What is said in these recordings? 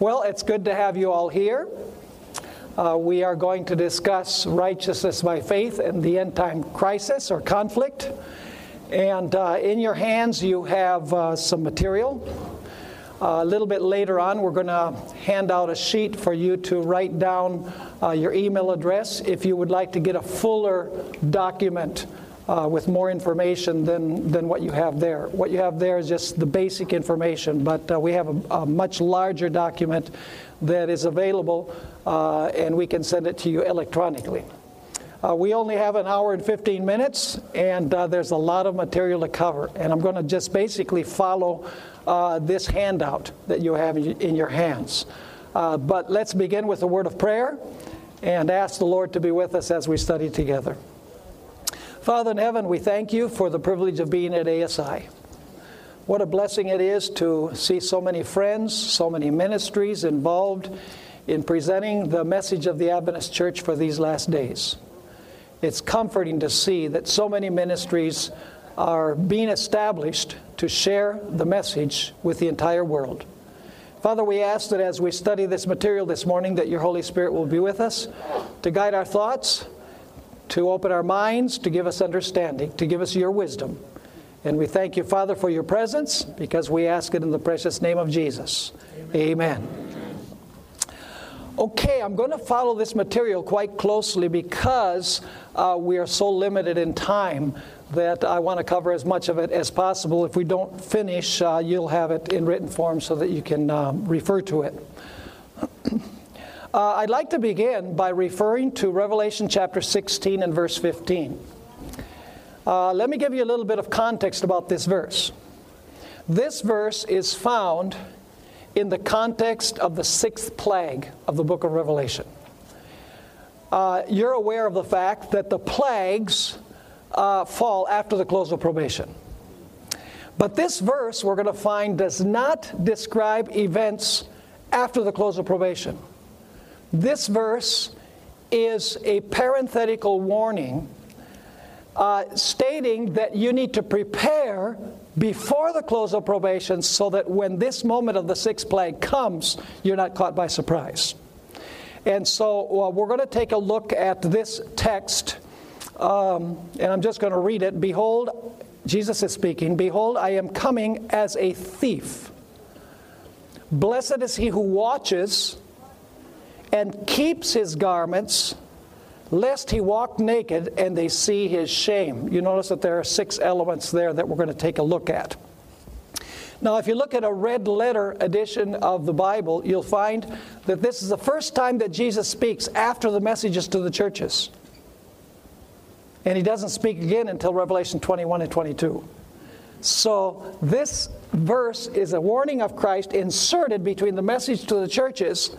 Well, it's good to have you all here. Uh, we are going to discuss righteousness by faith and the end time crisis or conflict. And uh, in your hands, you have uh, some material. Uh, a little bit later on, we're going to hand out a sheet for you to write down uh, your email address if you would like to get a fuller document uh, with more information than, than what you have there. What you have there is just the basic information, but uh, we have a, a, much larger document that is available, uh, and we can send it to you electronically. Uh, we only have an hour and 15 minutes, and uh, there's a lot of material to cover. And I'm going to just basically follow uh, this handout that you have in your hands. but let's begin with a word of prayer and ask the Lord to be with us as we study together. Father in heaven, we thank you for the privilege of being at ASI. What a blessing it is to see so many friends, so many ministries involved in presenting the message of the Adventist Church for these last days. It's comforting to see that so many ministries are being established to share the message with the entire world. Father, we ask that as we study this material this morning, that your Holy Spirit will be with us to guide our thoughts, to open our minds, to give us understanding, to give us your wisdom. And we thank you, Father, for your presence because we ask it in the precious name of Jesus. Amen. Amen. Okay, I'm going to follow this material quite closely because uh, we are so limited in time that I want to cover as much of it as possible. If we don't finish, uh, you'll have it in written form so that you can um, refer to it. Uh, I'd like to begin by referring to Revelation chapter 16 and verse 15. Uh, let me give you a little bit of context about this verse. This verse is found in the context of the sixth plague of the book of Revelation. Uh, you're aware of the fact that the plagues uh, fall after the close of probation. But this verse, we're going to find, does not describe events after the close of probation. This verse is a parenthetical warning uh, stating that you need to prepare before the close of probation so that when this moment of the sixth plague comes, you're not caught by surprise. And so uh, we're going to take a look at this text, um, and I'm just going to read it. Behold, Jesus is speaking, Behold, I am coming as a thief. Blessed is he who watches and keeps his garments, lest he walk naked and they see his shame. You notice that there are six elements there that we're going to take a look at. Now, if you look at a red letter edition of the Bible, you'll find that this is the first time that Jesus speaks after the messages to the churches. And he doesn't speak again until Revelation 21 and 22. So, this verse is a warning of Christ inserted between the message to the churches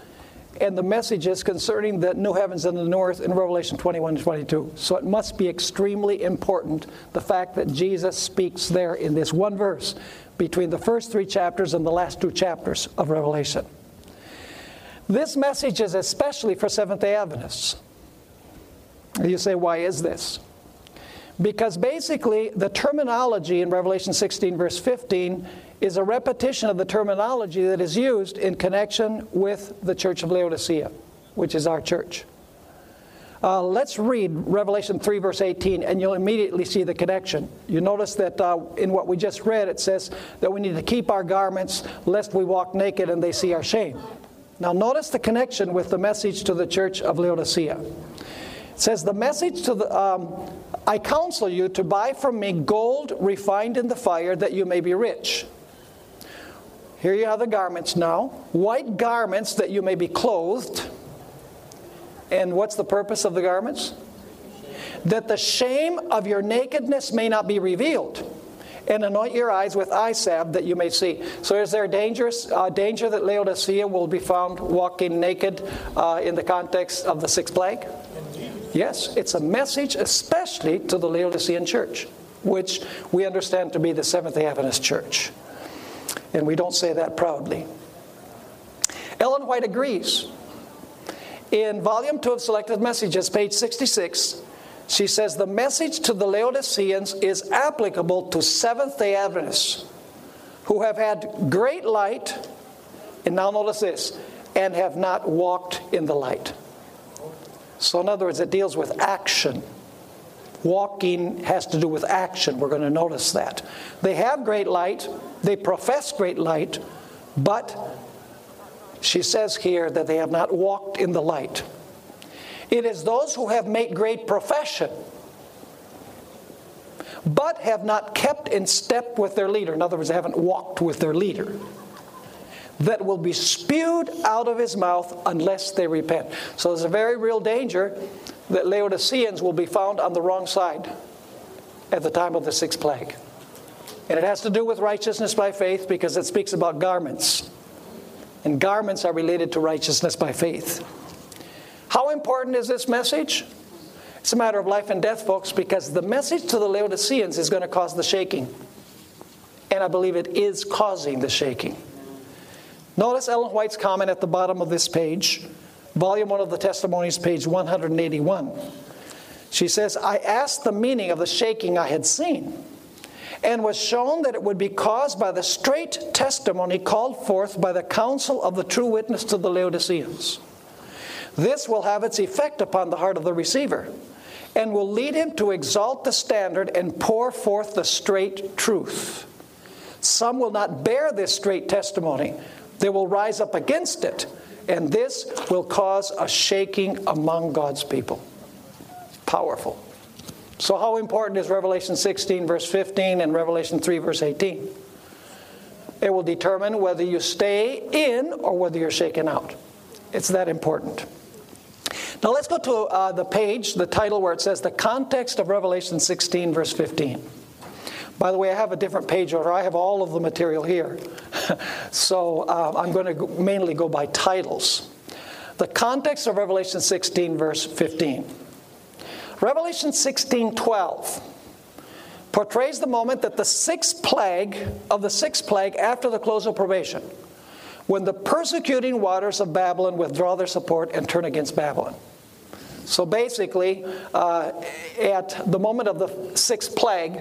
and the messages concerning the new heavens and the north in Revelation 21 and 22. So it must be extremely important the fact that Jesus speaks there in this one verse between the first three chapters and the last two chapters of Revelation. This message is especially for Seventh day Adventists. You say, why is this? Because basically, the terminology in Revelation 16, verse 15, is a repetition of the terminology that is used in connection with the church of Laodicea, which is our church. Uh, let's read Revelation 3, verse 18, and you'll immediately see the connection. You notice that uh, in what we just read, it says that we need to keep our garments lest we walk naked and they see our shame. Now, notice the connection with the message to the church of Laodicea. It says, The message to the, um, I counsel you to buy from me gold refined in the fire that you may be rich here you have the garments now. White garments that you may be clothed. And what's the purpose of the garments? That the shame of your nakedness may not be revealed. And anoint your eyes with eye salve that you may see. So, is there a dangerous uh, danger that Laodicea will be found walking naked uh, in the context of the sixth plague? Yes, it's a message, especially to the Laodicean church, which we understand to be the Seventh day Adventist church and we don't say that proudly. Ellen White agrees. In volume 2 of Selected Messages, page 66, she says the message to the Laodiceans is applicable to Seventh day Adventists who have had great light, And now notice this and have not walked in the light. So, in other words, it deals with action. Walking has to do with action. We're going to notice that. They have great light, they profess great light, but she says here that they have not walked in the light. It is those who have made great profession, but have not kept in step with their leader. In other words, they haven't walked with their leader that will be spewed out of his mouth unless they repent. So there's a very real danger that Laodiceans will be found on the wrong side at the time of the sixth plague. And it has to do with righteousness by faith because it speaks about garments. And garments are related to righteousness by faith. How important is this message? It's a matter of life and death, folks, because the message to the Laodiceans is going to cause the shaking. And I believe it is causing the shaking. Notice Ellen White's comment at the bottom of this page, volume 1 of the Testimonies, page 181. She says, I asked the meaning of the shaking I had seen, and was shown that it would be caused by the straight testimony called forth by the counsel of the true witness to the Laodiceans. This will have its effect upon the heart of the receiver, and will lead him to exalt the standard and pour forth the straight truth. Some will not bear this straight testimony they will rise up against it, and this will cause a shaking among God's people. Powerful. So, how important is Revelation 16, verse 15, and Revelation 3, verse 18? It will determine whether you stay in or whether you're shaken out. It's that important. Now, let's go to uh, the page, the title where it says the context of Revelation 16, verse 15. By the way, I have a different page order. I have all of the material here. so uh, I'm going to mainly go by titles. The context of Revelation 16, verse 15. Revelation 16, 12 portrays the moment that the sixth plague of the sixth plague after the close of probation, when the persecuting waters of Babylon withdraw their support and turn against Babylon. So basically, uh, at the moment of the sixth plague,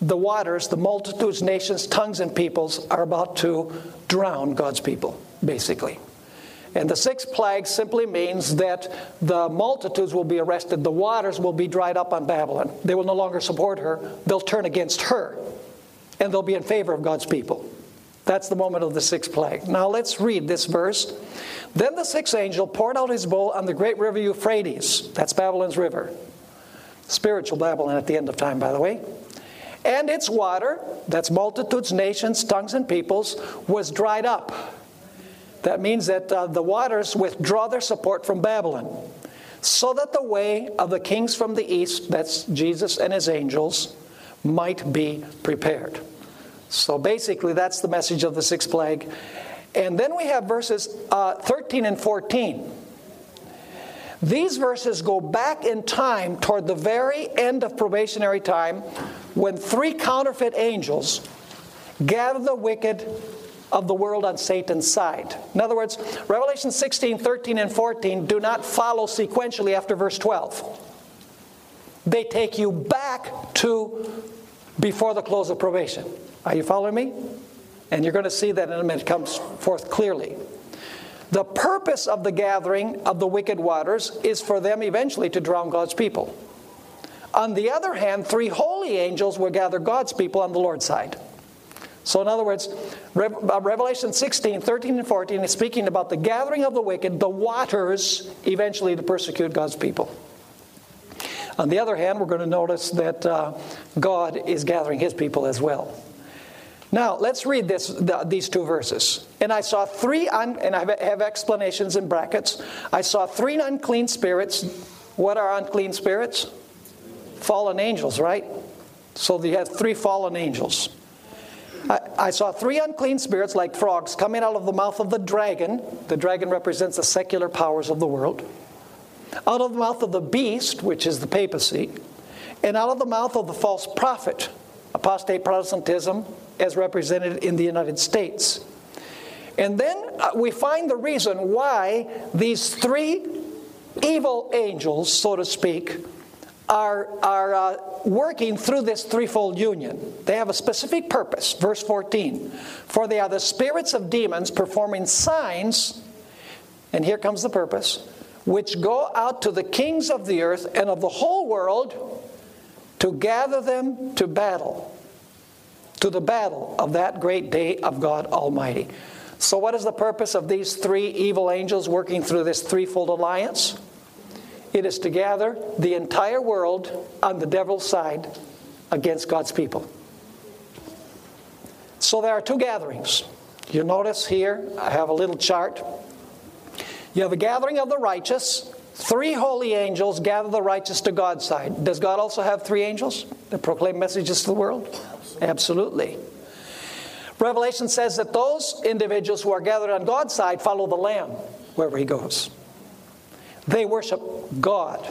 the waters, the multitudes, nations, tongues, and peoples are about to drown God's people, basically. And the sixth plague simply means that the multitudes will be arrested, the waters will be dried up on Babylon. They will no longer support her, they'll turn against her, and they'll be in favor of God's people. That's the moment of the sixth plague. Now let's read this verse. Then the sixth angel poured out his bowl on the great river Euphrates. That's Babylon's river. Spiritual Babylon at the end of time, by the way and its water, that's multitudes, nations, tongues, and peoples, was dried up. That means that uh, the waters withdraw their support from Babylon, so that the way of the kings from the east, that's Jesus and his angels, might be prepared. So basically, that's the message of the sixth plague. And then we have verses uh, 13 and 14. These verses go back in time toward the very end of probationary time when three counterfeit angels gather the wicked of the world on Satan's side. In other words, Revelation 16, 13, and 14 do not follow sequentially after verse 12. They take you back to before the close of probation. Are you following me? And you're going to see that in a minute. It comes forth clearly. The purpose of the gathering of the wicked waters is for them eventually to drown God's people. On the other hand, three holy angels will gather God's people on the Lord's side. So, in other words, uh, Revelation 16, 13, and 14 is speaking about the gathering of the wicked, the waters, eventually to persecute God's people. On the other hand, we're going to notice that uh, God is gathering his people as well. Now, let's read this, the, these two verses. And I saw three, un, and I have explanations in brackets. I saw three unclean spirits. What are unclean spirits? Fallen angels, right? So you have three fallen angels. I, I, saw three unclean spirits like frogs coming out of the mouth of the dragon. The dragon represents the secular powers of the world. Out of the mouth of the beast, which is the papacy, and out of the mouth of the false prophet, apostate Protestantism, as represented in the United States. And then uh, we find the reason why these three evil angels, so to speak, are, are uh, working through this threefold union. They have a specific purpose. Verse 14 For they are the spirits of demons performing signs, and here comes the purpose, which go out to the kings of the earth and of the whole world to gather them to battle, to the battle of that great day of God Almighty. So, what is the purpose of these three evil angels working through this threefold alliance? It is to gather the entire world on the devil's side against God's people. So, there are two gatherings. You notice here, I have a little chart. You have a gathering of the righteous. Three holy angels gather the righteous to God's side. Does God also have three angels that proclaim messages to the world? Absolutely. Revelation says that those individuals who are gathered on God's side follow the Lamb wherever he goes. They worship God.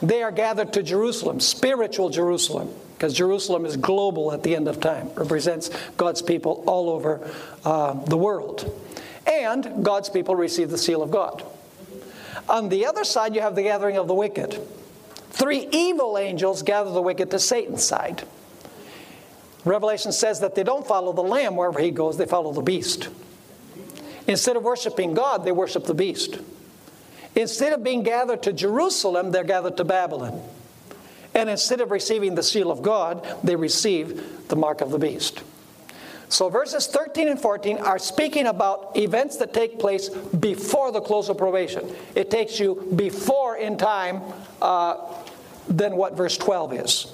They are gathered to Jerusalem, spiritual Jerusalem, because Jerusalem is global at the end of time, represents God's people all over uh, the world. And God's people receive the seal of God. On the other side, you have the gathering of the wicked. Three evil angels gather the wicked to Satan's side. Revelation says that they don't follow the Lamb wherever he goes, they follow the beast. Instead of worshiping God, they worship the beast. Instead of being gathered to Jerusalem, they're gathered to Babylon. And instead of receiving the seal of God, they receive the mark of the beast. So verses 13 and 14 are speaking about events that take place before the close of probation. It takes you before in time uh, than what verse 12 is.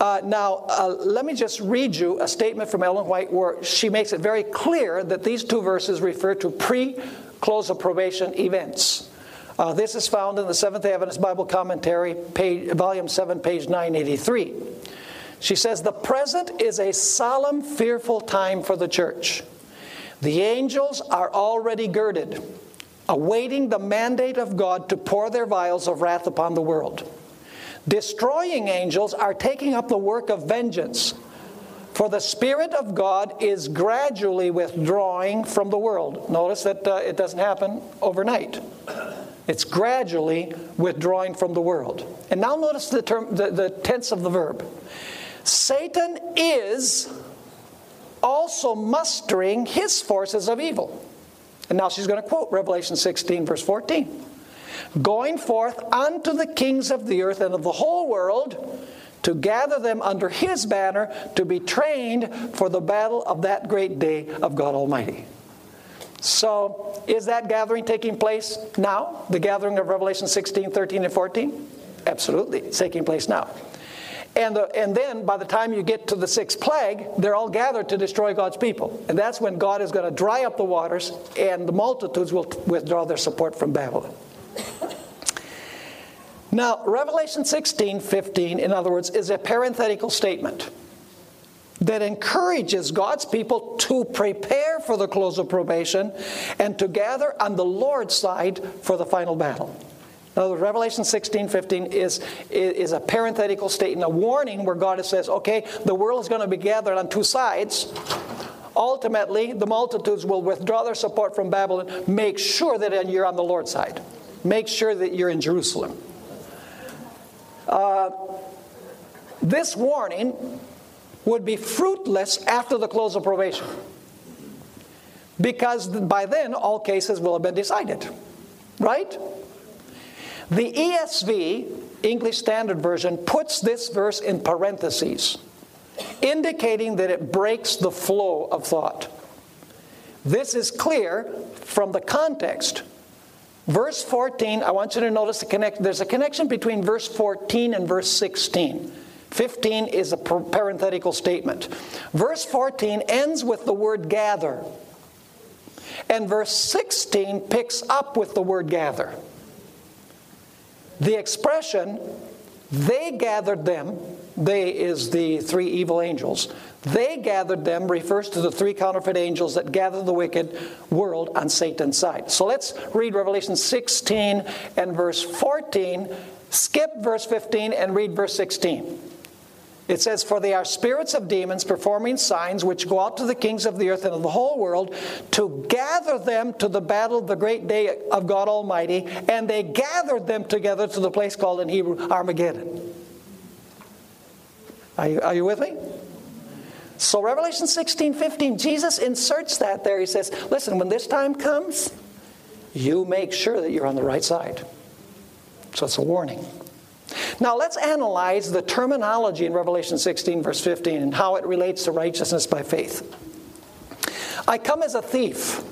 Uh, now, uh, let me just read you a statement from Ellen White where she makes it very clear that these two verses refer to pre close of probation events. Uh, this is found in the Seventh Adventist Bible Commentary, page, volume 7, page 983. She says, The present is a solemn, fearful time for the church. The angels are already girded, awaiting the mandate of God to pour their vials of wrath upon the world. Destroying angels are taking up the work of vengeance. For the Spirit of God is gradually withdrawing from the world. Notice that uh, it doesn't happen overnight. It's gradually withdrawing from the world. And now notice the, term, the, the tense of the verb. Satan is also mustering his forces of evil. And now she's going to quote Revelation 16, verse 14 going forth unto the kings of the earth and of the whole world to gather them under his banner to be trained for the battle of that great day of God Almighty. So, is that gathering taking place now? The gathering of Revelation 16, 13, and 14? Absolutely, it's taking place now. And, the, and then by the time you get to the sixth plague, they're all gathered to destroy God's people. And that's when God is going to dry up the waters and the multitudes will withdraw their support from Babylon. Now, Revelation 16, 15, in other words, is a parenthetical statement that encourages God's people to prepare for the close of probation and to gather on the Lord's side for the final battle. Now, Revelation 16, 15 is, is a parenthetical statement, a warning where God says, okay, the world is going to be gathered on two sides. Ultimately, the multitudes will withdraw their support from Babylon. Make sure that you're on the Lord's side. Make sure that you're in Jerusalem. Uh, this warning would be fruitless after the close of probation because by then all cases will have been decided. Right? The ESV, English Standard Version, puts this verse in parentheses, indicating that it breaks the flow of thought. This is clear from the context Verse 14, I want you to notice the connect. There's a connection between verse 14 and verse 16. 15 is a parenthetical statement. Verse 14 ends with the word gather. And verse 16 picks up with the word gather. The expression, they gathered them, they is the three evil angels. They gathered them refers to the three counterfeit angels that gather the wicked world on Satan's side. So let's read Revelation 16 and verse 14. Skip verse 15 and read verse 16. It says, For they are spirits of demons performing signs which go out to the kings of the earth and of the whole world to gather them to the battle of the great day of God Almighty. And they gathered them together to the place called in Hebrew Armageddon. Are you, are you with me? So, Revelation 16 15, Jesus inserts that there. He says, Listen, when this time comes, you make sure that you're on the right side. So, it's a warning. Now, let's analyze the terminology in Revelation 16, verse 15, and how it relates to righteousness by faith. I come as a thief.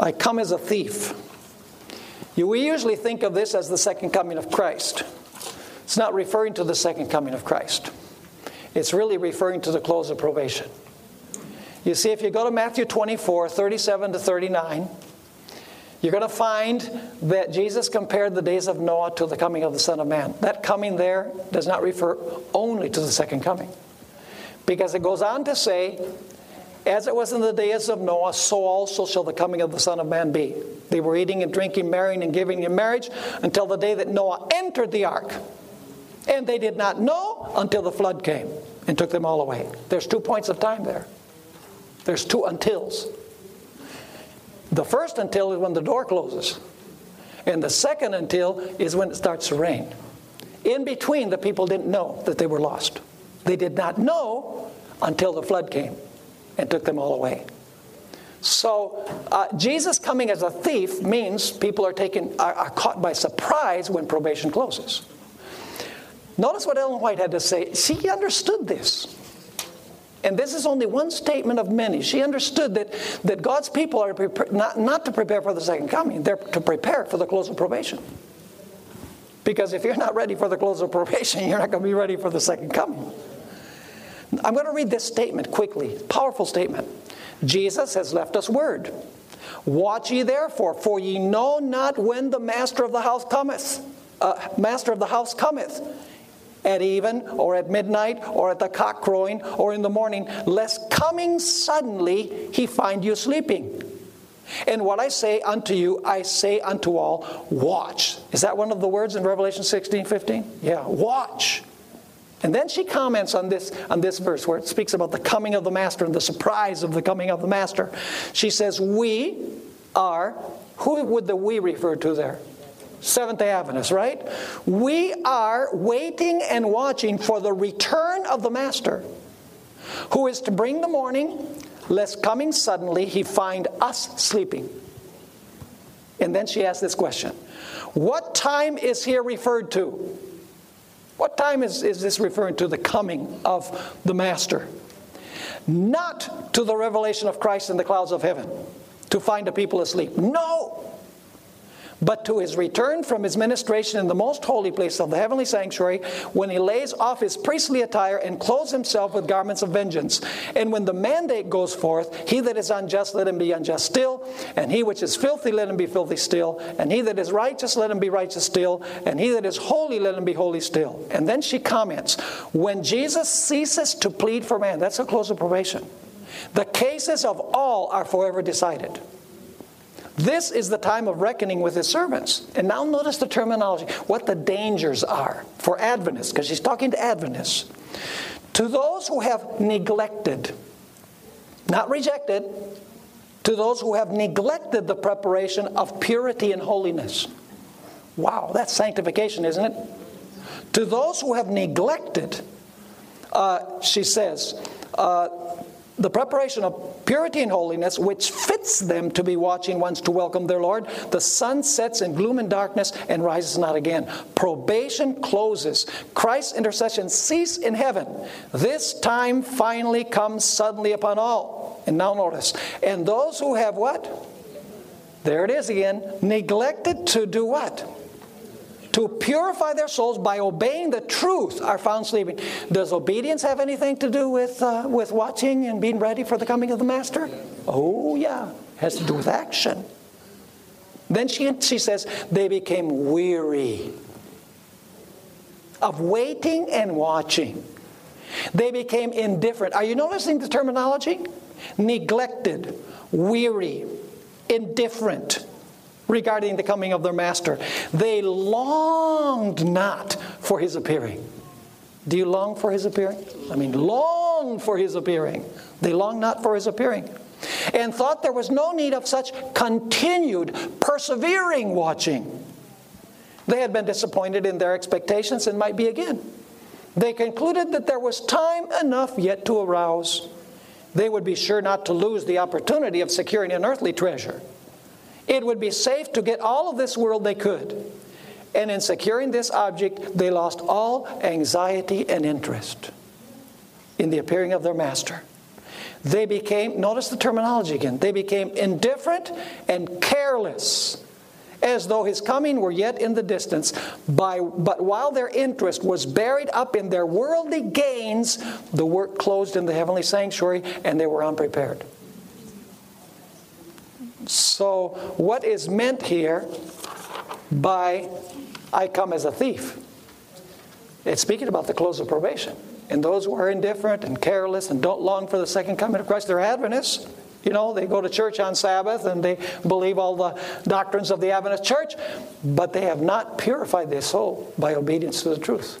I come as a thief. We usually think of this as the second coming of Christ. It's not referring to the second coming of Christ, it's really referring to the close of probation. You see, if you go to Matthew 24, 37 to 39, you're going to find that Jesus compared the days of Noah to the coming of the Son of Man. That coming there does not refer only to the second coming. Because it goes on to say, as it was in the days of Noah, so also shall the coming of the Son of Man be. They were eating and drinking, marrying and giving in marriage until the day that Noah entered the ark. And they did not know until the flood came and took them all away. There's two points of time there. There's two untils. The first until is when the door closes, and the second until is when it starts to rain. In between, the people didn't know that they were lost. They did not know until the flood came and took them all away. So, uh, Jesus coming as a thief means people are taken are, are caught by surprise when probation closes. Notice what Ellen White had to say. She understood this. And this is only one statement of many. She understood that, that God's people are not, not to prepare for the second coming, they're to prepare for the close of probation. Because if you're not ready for the close of probation, you're not going to be ready for the second coming. I'm going to read this statement quickly. Powerful statement. Jesus has left us word. Watch ye therefore, for ye know not when the master of the house cometh. Uh, master of the house cometh at even or at midnight or at the cock crowing or in the morning, lest coming suddenly he find you sleeping. And what I say unto you, I say unto all, watch. Is that one of the words in Revelation 16, 15? Yeah, watch. And then she comments on this, on this verse where it speaks about the coming of the Master and the surprise of the coming of the Master. She says, We are, who would the we refer to there? Seventh day Adventists, right? We are waiting and watching for the return of the Master, who is to bring the morning, lest coming suddenly he find us sleeping. And then she asked this question What time is here referred to? What time is, is this referring to the coming of the Master? Not to the revelation of Christ in the clouds of heaven to find a people asleep. No! But to his return from his ministration in the most holy place of the heavenly sanctuary, when he lays off his priestly attire and clothes himself with garments of vengeance. And when the mandate goes forth, he that is unjust, let him be unjust still, and he which is filthy, let him be filthy still, and he that is righteous, let him be righteous still, and he that is holy, let him be holy still. And then she comments, when Jesus ceases to plead for man, that's a close of probation. The cases of all are forever decided. This is the time of reckoning with his servants. And now notice the terminology, what the dangers are for Adventists, because she's talking to Adventists. To those who have neglected, not rejected, to those who have neglected the preparation of purity and holiness. Wow, that's sanctification, isn't it? To those who have neglected, uh, she says, uh, the preparation of purity and holiness, which fits them to be watching ones to welcome their Lord. The sun sets in gloom and darkness and rises not again. Probation closes. Christ's intercession cease in heaven. This time finally comes suddenly upon all. And now notice, and those who have what? There it is again. Neglected to do what? To purify their souls by obeying the truth are found sleeping. Does obedience have anything to do with, uh, with watching and being ready for the coming of the Master? Oh, yeah. It has to do with action. Then she, she says, they became weary of waiting and watching. They became indifferent. Are you noticing the terminology? Neglected, weary, indifferent regarding the coming of their master. They longed not for his appearing. Do you long for his appearing? I mean, long for his appearing. They long not for his appearing. And thought there was no need of such continued, persevering watching. They had been disappointed in their expectations and might be again. They concluded that there was time enough yet to arouse. They would be sure not to lose the opportunity of securing an earthly treasure. It would be safe to get all of this world they could. And in securing this object, they lost all anxiety and interest in the appearing of their master. They became, notice the terminology again, they became indifferent and careless as though his coming were yet in the distance. By, but while their interest was buried up in their worldly gains, the work closed in the heavenly sanctuary and they were unprepared. So, what is meant here by I come as a thief? It's speaking about the close of probation. And those who are indifferent and careless and don't long for the second coming of Christ, they're Adventists. You know, they go to church on Sabbath and they believe all the doctrines of the Adventist church, but they have not purified their soul by obedience to the truth.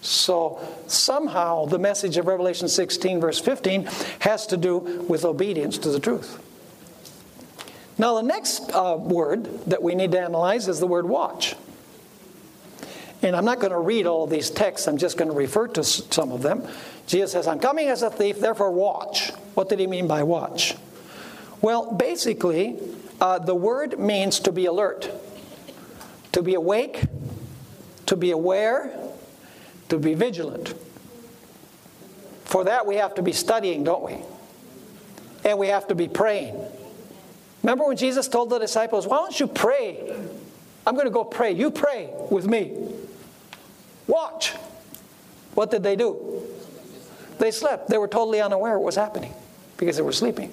So somehow the message of Revelation 16, verse 15, has to do with obedience to the truth. Now, the next uh, word that we need to analyze is the word watch. And I'm not going to read all these texts, I'm just going to refer to some of them. Jesus says, I'm coming as a thief, therefore watch. What did he mean by watch? Well, basically, uh, the word means to be alert, to be awake, to be aware, to be vigilant. For that, we have to be studying, don't we? And we have to be praying. Remember when Jesus told the disciples, Why don't you pray? I'm going to go pray. You pray with me. Watch. What did they do? They slept. They were totally unaware what was happening because they were sleeping.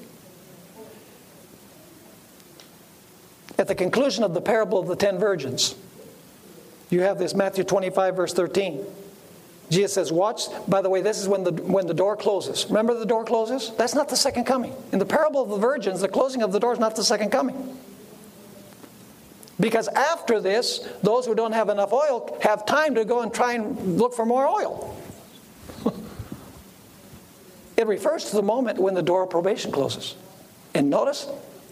At the conclusion of the parable of the ten virgins, you have this Matthew 25, verse 13. Jesus says, Watch. By the way, this is when the, when the door closes. Remember the door closes? That's not the second coming. In the parable of the virgins, the closing of the door is not the second coming. Because after this, those who don't have enough oil have time to go and try and look for more oil. it refers to the moment when the door of probation closes. And notice,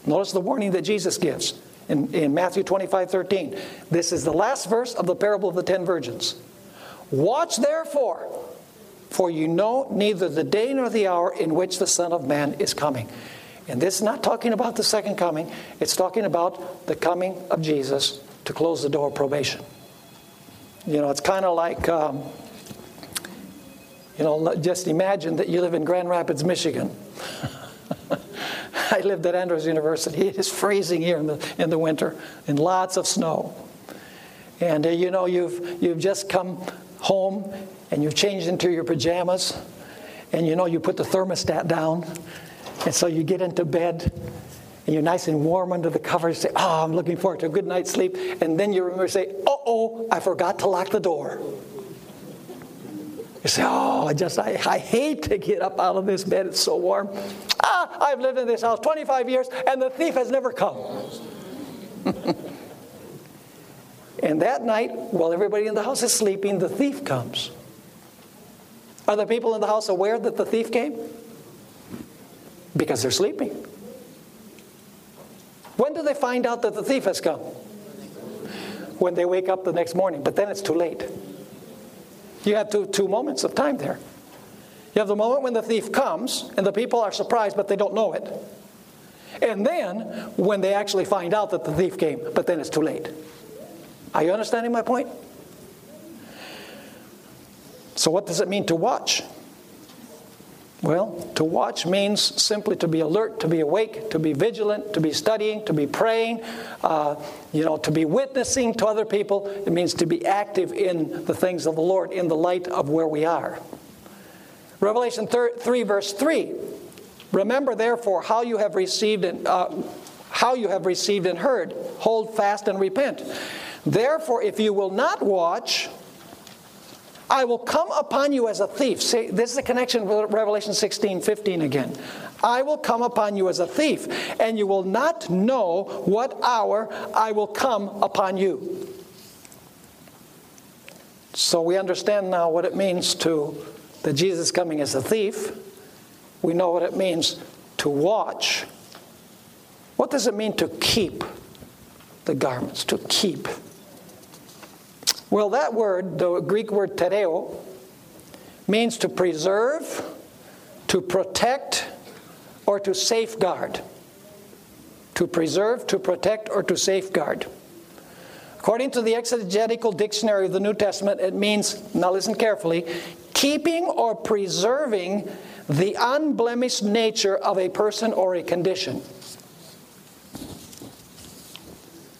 notice the warning that Jesus gives in, in Matthew 25 13. This is the last verse of the parable of the ten virgins. Watch therefore, for you know neither the day nor the hour in which the Son of Man is coming. And this is not talking about the second coming, it's talking about the coming of Jesus to close the door of probation. You know, it's kind of like, um, you know, just imagine that you live in Grand Rapids, Michigan. I lived at Andrews University. It is freezing here in the, in the winter and lots of snow. And uh, you know, you've, you've just come home and you've changed into your pajamas and you know, you put the thermostat down and so you get into bed and you're nice and warm under the covers. Say, Oh, I'm looking forward to a good night's sleep. And then you remember, say, oh, I forgot to lock the door. You say, Oh, I just, I, I hate to get up out of this bed. It's so warm. Ah, I've lived in this house 25 years and the thief has never come. and that night, while everybody in the house is sleeping, the thief comes. Are the people in the house aware that the thief came? Because they're sleeping. When do they find out that the thief has come? When they wake up the next morning, but then it's too late. You have two, two moments of time there. You have the moment when the thief comes, and the people are surprised, but they don't know it. And then when they actually find out that the thief came, but then it's too late. Are you understanding my point? So, what does it mean to watch? Well, to watch means simply to be alert, to be awake, to be vigilant, to be studying, to be praying, uh, you know, to be witnessing to other people. It means to be active in the things of the Lord in the light of where we are. Revelation 3, verse 3. Remember, therefore, how you have received and uh, how you have received and heard. Hold fast and repent. Therefore, if you will not watch, I will come upon you as a thief. See, this is a connection with Revelation 16 15 again. I will come upon you as a thief, and you will not know what hour I will come upon you. So we understand now what it means to that Jesus coming as a thief. We know what it means to watch. What does it mean to keep the garments? To keep. Well, that word, the Greek word tereo, means to preserve, to protect, or to safeguard. To preserve, to protect, or to safeguard. According to the Exegetical Dictionary of the New Testament, it means, now listen carefully, keeping or preserving the unblemished nature of a person or a condition.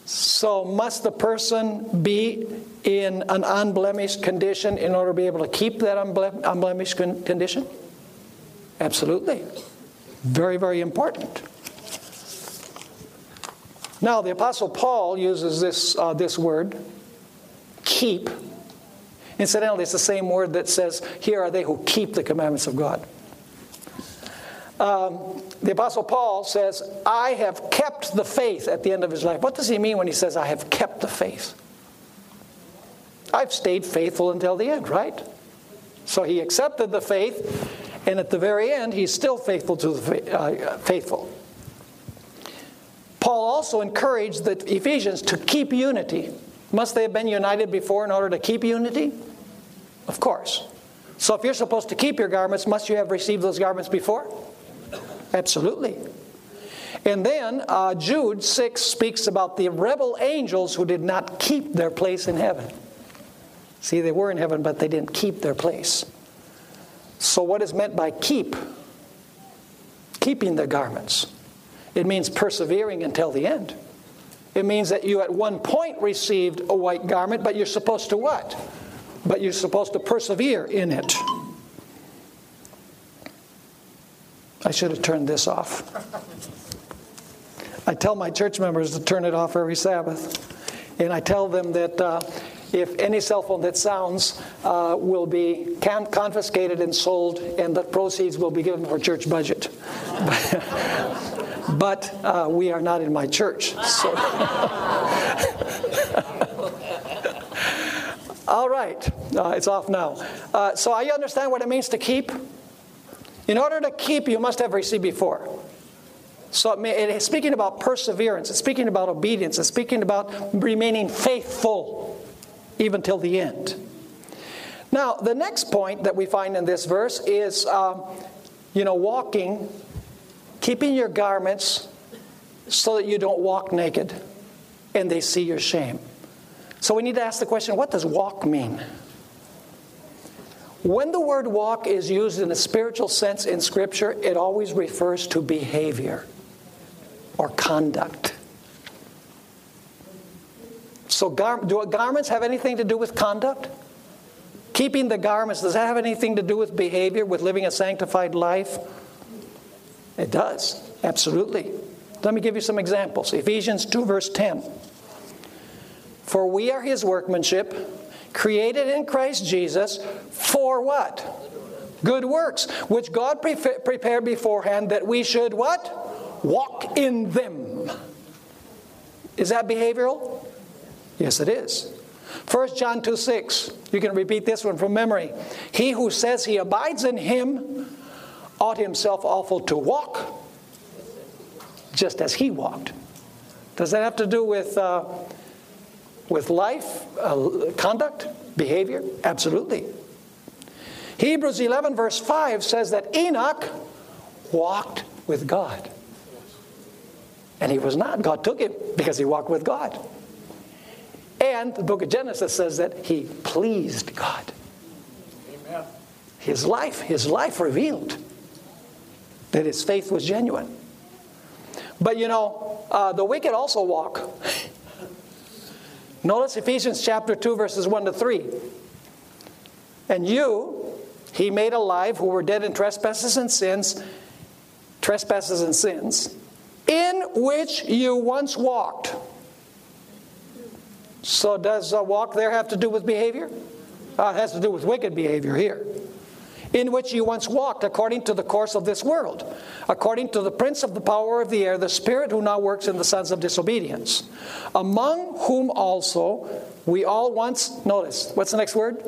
So, must the person be in an unblemished condition in order to be able to keep that unblemished condition? Absolutely. Very, very important. Now, the Apostle Paul uses this, uh, this word, keep. Incidentally, it's the same word that says, Here are they who keep the commandments of God. Um, the Apostle Paul says, I have kept the faith at the end of his life. What does he mean when he says, I have kept the faith? I've stayed faithful until the end, right? So he accepted the faith, and at the very end, he's still faithful to the uh, faithful. Paul also encouraged the Ephesians to keep unity. Must they have been united before in order to keep unity? Of course. So if you're supposed to keep your garments, must you have received those garments before? Absolutely. And then uh, Jude 6 speaks about the rebel angels who did not keep their place in heaven. See, they were in heaven, but they didn't keep their place. So, what is meant by keep? Keeping the garments. It means persevering until the end. It means that you at one point received a white garment, but you're supposed to what? But you're supposed to persevere in it. I should have turned this off. I tell my church members to turn it off every Sabbath. And I tell them that uh, if any cell phone that sounds uh, will be confiscated and sold, and the proceeds will be given for church budget. but uh, we are not in my church. So. All right, uh, it's off now. Uh, so, I understand what it means to keep? In order to keep, you must have received before. So it's speaking about perseverance, it's speaking about obedience, it's speaking about remaining faithful even till the end. Now, the next point that we find in this verse is, uh, you know, walking, keeping your garments so that you don't walk naked and they see your shame. So we need to ask the question what does walk mean? When the word walk is used in a spiritual sense in Scripture, it always refers to behavior or conduct. So, gar- do garments have anything to do with conduct? Keeping the garments, does that have anything to do with behavior, with living a sanctified life? It does, absolutely. Let me give you some examples. Ephesians 2, verse 10. For we are his workmanship created in Christ Jesus for what? Good works, which God pre- prepared beforehand that we should what? Walk in them. Is that behavioral? Yes, it is. 1 John 2 6. You can repeat this one from memory. He who says he abides in him ought himself also to walk just as he walked. Does that have to do with uh, with life, uh, conduct, behavior? Absolutely. Hebrews 11, verse 5 says that Enoch walked with God. And he was not. God took him because he walked with God. And the book of Genesis says that he pleased God. Amen. His life, his life revealed that his faith was genuine. But you know, uh, the wicked also walk. Notice Ephesians chapter 2, verses 1 to 3. And you, he made alive who were dead in trespasses and sins, trespasses and sins, in which you once walked. So, does a walk there have to do with behavior? Uh, it has to do with wicked behavior here in which you once walked according to the course of this world, according to the prince of the power of the air, the spirit who now works in the sons of disobedience, among whom also we all once, notice, what's the next word?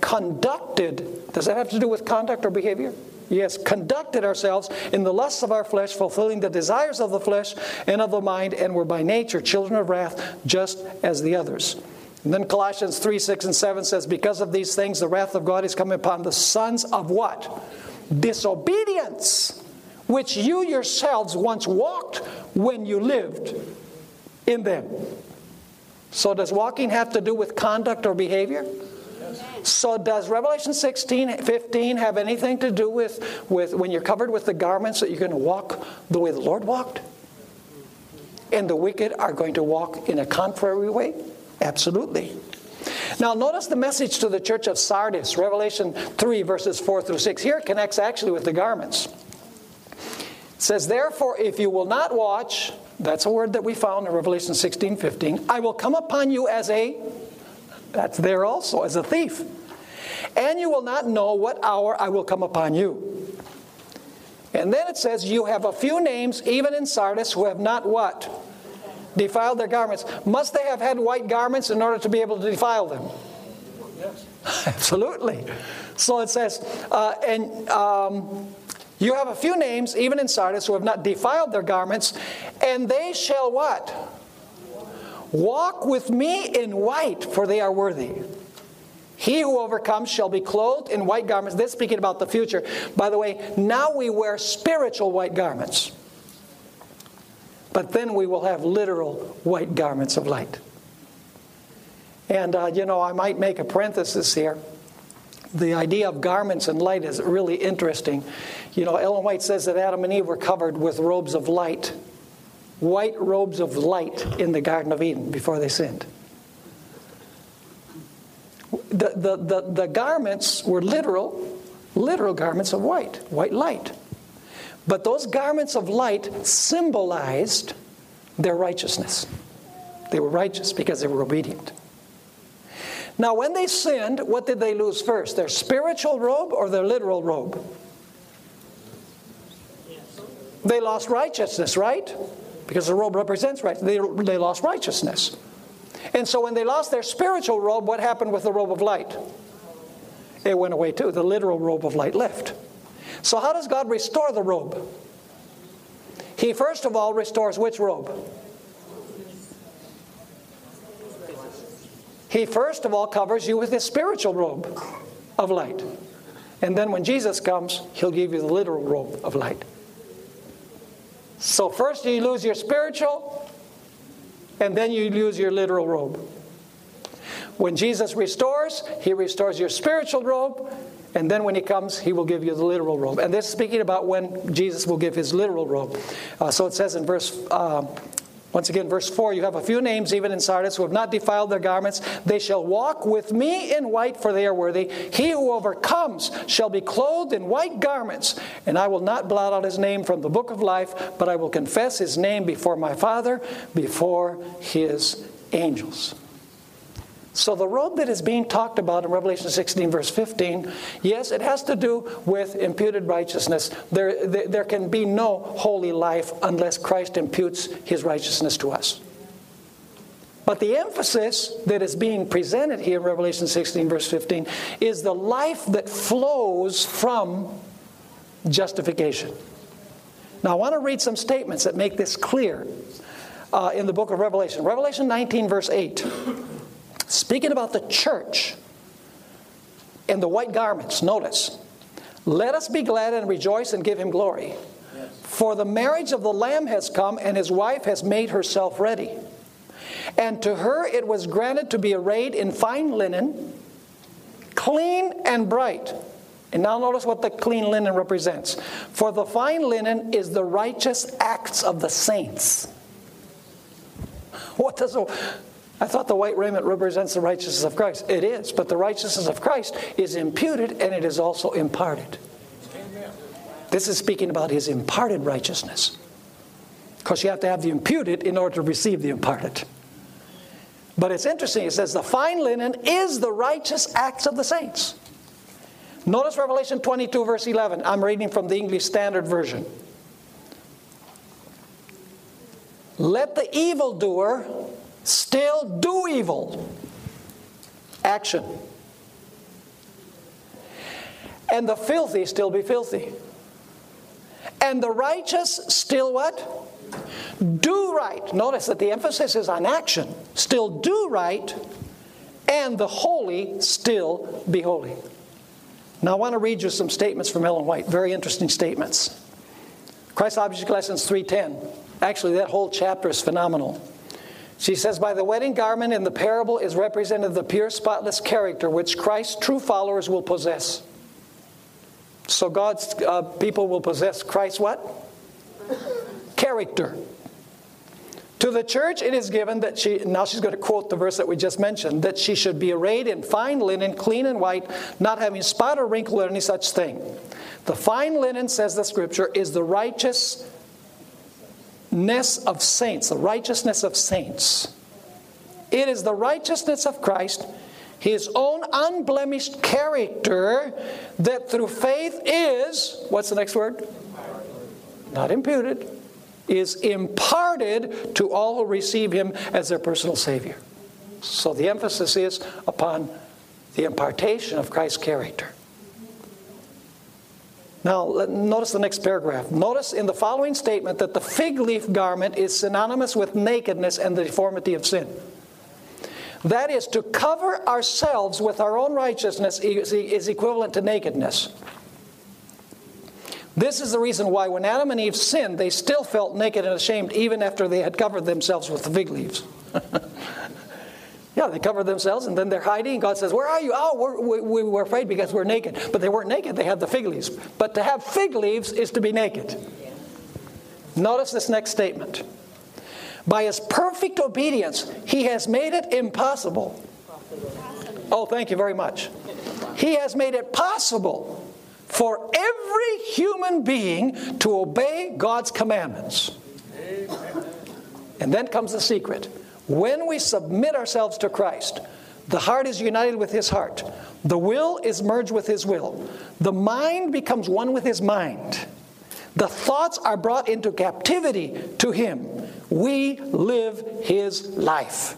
Conducted. Does that have to do with conduct or behavior? Yes, conducted ourselves in the lusts of our flesh, fulfilling the desires of the flesh and of the mind, and were by nature children of wrath, just as the others. And then Colossians 3 6 and 7 says, Because of these things, the wrath of God is coming upon the sons of what? Disobedience, which you yourselves once walked when you lived in them. So, does walking have to do with conduct or behavior? So, does Revelation 16, 15 have anything to do with, with when you're covered with the garments that you're going to walk the way the Lord walked? And the wicked are going to walk in a contrary way? Absolutely. Now, notice the message to the church of Sardis, Revelation 3, verses 4 through 6. Here it connects actually with the garments. It says, Therefore, if you will not watch, that's a word that we found in Revelation 16, 15, I will come upon you as a, that's there also, as a thief. And you will not know what hour I will come upon you. And then it says, You have a few names, even in Sardis, who have not what? defiled their garments. Must they have had white garments in order to be able to defile them? Yes. Absolutely. So it says, uh, and um, you have a few names, even in Sardis, who have not defiled their garments, and they shall what? Walk with me in white, for they are worthy. He who overcomes shall be clothed in white garments. This speaking about the future. By the way, now we wear spiritual white garments. But then we will have literal white garments of light. And, uh, you know, I might make a parenthesis here. The idea of garments and light is really interesting. You know, Ellen White says that Adam and Eve were covered with robes of light, white robes of light in the Garden of Eden before they sinned. The, the, the, the garments were literal, literal garments of white, white light. But those garments of light symbolized their righteousness. They were righteous because they were obedient. Now, when they sinned, what did they lose first? Their spiritual robe or their literal robe? They lost righteousness, right? Because the robe represents right. They, they lost righteousness. And so when they lost their spiritual robe, what happened with the robe of light? It went away too. The literal robe of light left. So, how does God restore the robe? He first of all restores which robe? He first of all covers you with his spiritual robe of light. And then when Jesus comes, he'll give you the literal robe of light. So, first you lose your spiritual, and then you lose your literal robe. When Jesus restores, he restores your spiritual robe, and then when he comes, he will give you the literal robe. And this is speaking about when Jesus will give his literal robe. Uh, so it says in verse, uh, once again, verse 4 you have a few names even in Sardis who have not defiled their garments. They shall walk with me in white, for they are worthy. He who overcomes shall be clothed in white garments, and I will not blot out his name from the book of life, but I will confess his name before my Father, before his angels. So, the robe that is being talked about in Revelation 16, verse 15, yes, it has to do with imputed righteousness. There, there, there, can be no holy life unless Christ imputes his righteousness to us. But the emphasis that is being presented here in Revelation 16, verse 15, is the life that flows from justification. Now, I want to read some statements that make this clear uh, in the book of Revelation. Revelation 19, verse 8. Speaking about the church in the white garments, notice, let us be glad and rejoice and give him glory. Yes. For the marriage of the Lamb has come, and his wife has made herself ready. And to her it was granted to be arrayed in fine linen, clean and bright. And now notice what the clean linen represents. For the fine linen is the righteous acts of the saints. What does I thought the white raiment represents the righteousness of Christ. It is, but the righteousness of Christ is imputed and it is also imparted. This is speaking about his imparted righteousness. Because you have to have the imputed in order to receive the imparted. But it's interesting, it says the fine linen is the righteous acts of the saints. Notice Revelation 22, verse 11. I'm reading from the English Standard Version. Let the evildoer still do evil. Action. And the filthy still be filthy. And the righteous still what? Do right. Notice that the emphasis is on action. Still do right. and the holy still be holy. Now, I want to read you some statements from Ellen White, very interesting statements. Christ Object Lessons 310. Actually, that whole chapter is phenomenal. She says, By the wedding garment in the parable is represented the pure, spotless character which Christ's true followers will possess. So God's uh, people will possess Christ's what? Character. To the church, it is given that she, now she's going to quote the verse that we just mentioned, that she should be arrayed in fine linen, clean and white, not having spot or wrinkle or any such thing. The fine linen, says the scripture, is the righteousness of saints, the righteousness of saints. It is the righteousness of Christ, his own unblemished character, that through faith is, what's the next word? Not imputed is imparted to all who receive him as their personal Savior. So the emphasis is upon the impartation of Christ's character. Now, notice the next paragraph. Notice in the following statement that the fig leaf garment is synonymous with nakedness and the deformity of sin. That is, to cover ourselves with our own righteousness is equivalent to nakedness. This is the reason why when Adam and Eve sinned, they still felt naked and ashamed even after they had covered themselves with the fig leaves. yeah, they cover themselves and then they're hiding. God says, Where are you? Oh, we're, we, we afraid because we're naked. But they weren't naked, they had the fig leaves. But to have fig leaves is to be naked. Notice this next statement. By his perfect obedience, he has made it impossible. Oh, thank you very much. He has made it possible for every human being to obey God's commandments. And then comes the secret. When we submit ourselves to Christ, the heart is united with his heart. The will is merged with his will. The mind becomes one with his mind. The thoughts are brought into captivity to him. We live his life.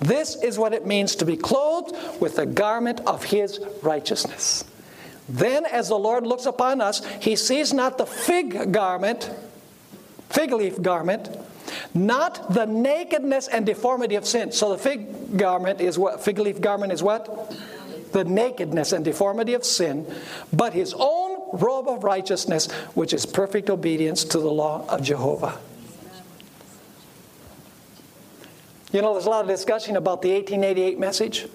This is what it means to be clothed with the garment of his righteousness. Then, as the Lord looks upon us, he sees not the fig garment, fig leaf garment, not the nakedness and deformity of sin. So the fig garment is what? Fig leaf garment is what? The nakedness and deformity of sin, but his own robe of righteousness, which is perfect obedience to the law of Jehovah. You know, there's a lot of discussion about the 1888 message.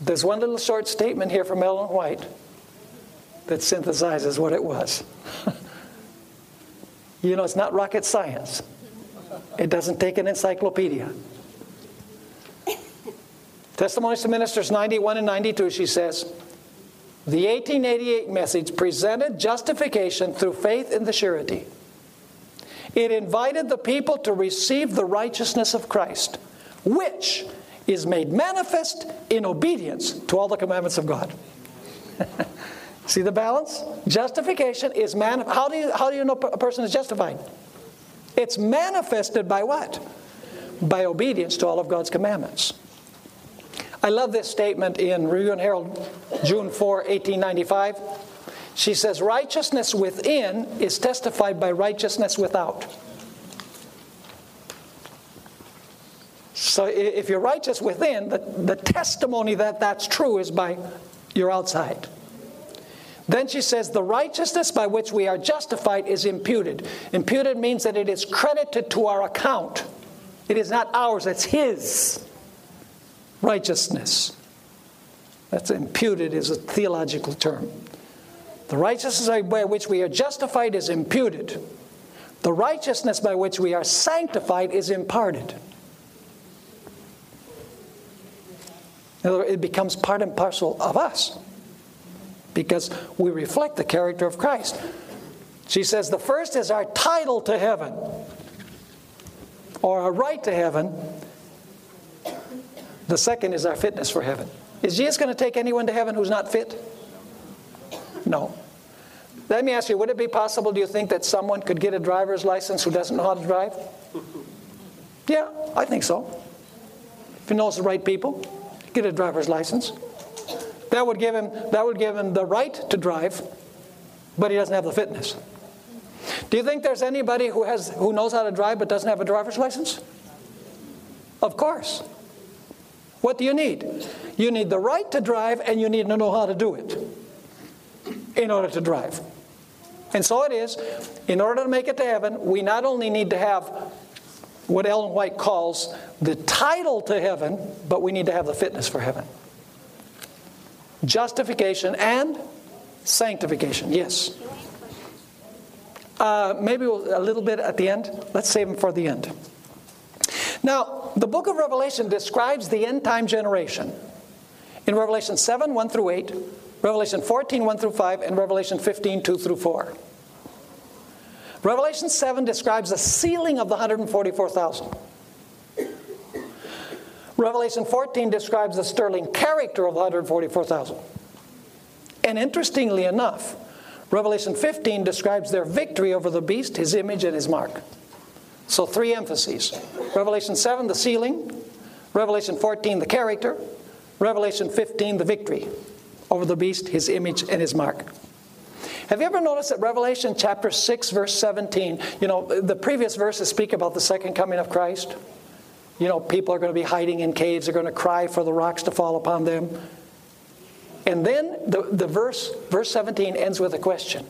There's one little short statement here from Ellen White that synthesizes what it was. you know, it's not rocket science, it doesn't take an encyclopedia. Testimonies to Ministers 91 and 92, she says, the 1888 message presented justification through faith in the surety. It invited the people to receive the righteousness of Christ, which is made manifest in obedience to all the commandments of God. See the balance? Justification is man. How do you how do you know a person is justified? It's manifested by what? By obedience to all of God's commandments. I love this statement in Review and Herald, June 4, 1895. She says, Righteousness within is testified by righteousness without. So if you're righteous within, the, the testimony that that's true is by your outside. Then she says, the righteousness by which we are justified is imputed. Imputed means that it is credited to our account. It is not ours, it's His righteousness. That's imputed is a theological term. The righteousness by which we are justified is imputed. The righteousness by which we are sanctified is imparted. it becomes part and parcel of us because we reflect the character of Christ. She says the first is our title to heaven or our right to heaven. The second is our fitness for heaven. Is Jesus going to take anyone to heaven who's not fit? No. Let me ask you would it be possible, do you think, that someone could get a driver's license who doesn't know how to drive? Yeah, I think so. If he knows the right people get a driver's license. That would give him, that would give him the right to drive, but he doesn't have the fitness. Do you think there's anybody who, has, who knows how to drive but doesn't have a driver's license? Of course. What do you need? You need the right to drive and you need to know how to do it in order to drive. And so it is, in order to make it to heaven, we not only need to have what Ellen White calls the title to heaven, but we need to have the fitness for heaven. Justification and sanctification, yes. Uh, maybe a little bit at the end. Let's save them for the end. Now, the book of Revelation describes the end time generation. In Revelation 7, 1 through 8, Revelation 14, 1 through 5, and Revelation 15, 2 through 4. Revelation 7 describes the sealing of the 144,000. Revelation 14 describes the sterling character of 144,000. And interestingly enough, Revelation 15 describes their victory over the beast, his image, and his mark. So, three emphases Revelation 7, the sealing, Revelation 14, the character, Revelation 15, the victory over the beast, his image, and his mark. Have you ever noticed that Revelation chapter 6, verse 17, you know, the previous verses speak about the second coming of Christ? You know, people are going to be hiding in caves, they're going to cry for the rocks to fall upon them. And then the, the verse, verse 17 ends with a question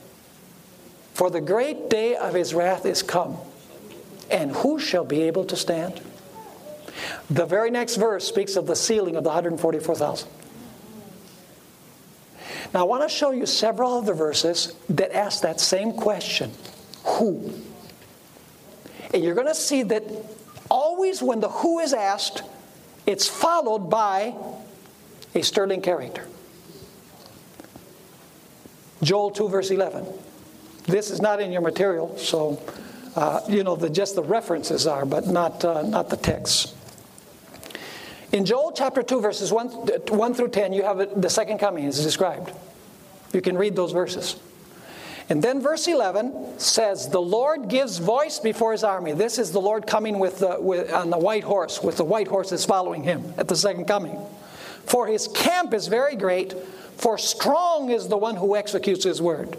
For the great day of his wrath is come, and who shall be able to stand? The very next verse speaks of the sealing of the 144,000. Now, I want to show you several other verses that ask that same question Who? And you're going to see that always when the who is asked, it's followed by a sterling character. Joel 2, verse 11. This is not in your material, so uh, you know the, just the references are, but not, uh, not the text. In Joel chapter 2, verses 1, 1 through 10, you have the second coming is described. You can read those verses. And then verse 11 says, The Lord gives voice before his army. This is the Lord coming with the, with, on the white horse, with the white horses following him at the second coming. For his camp is very great, for strong is the one who executes his word.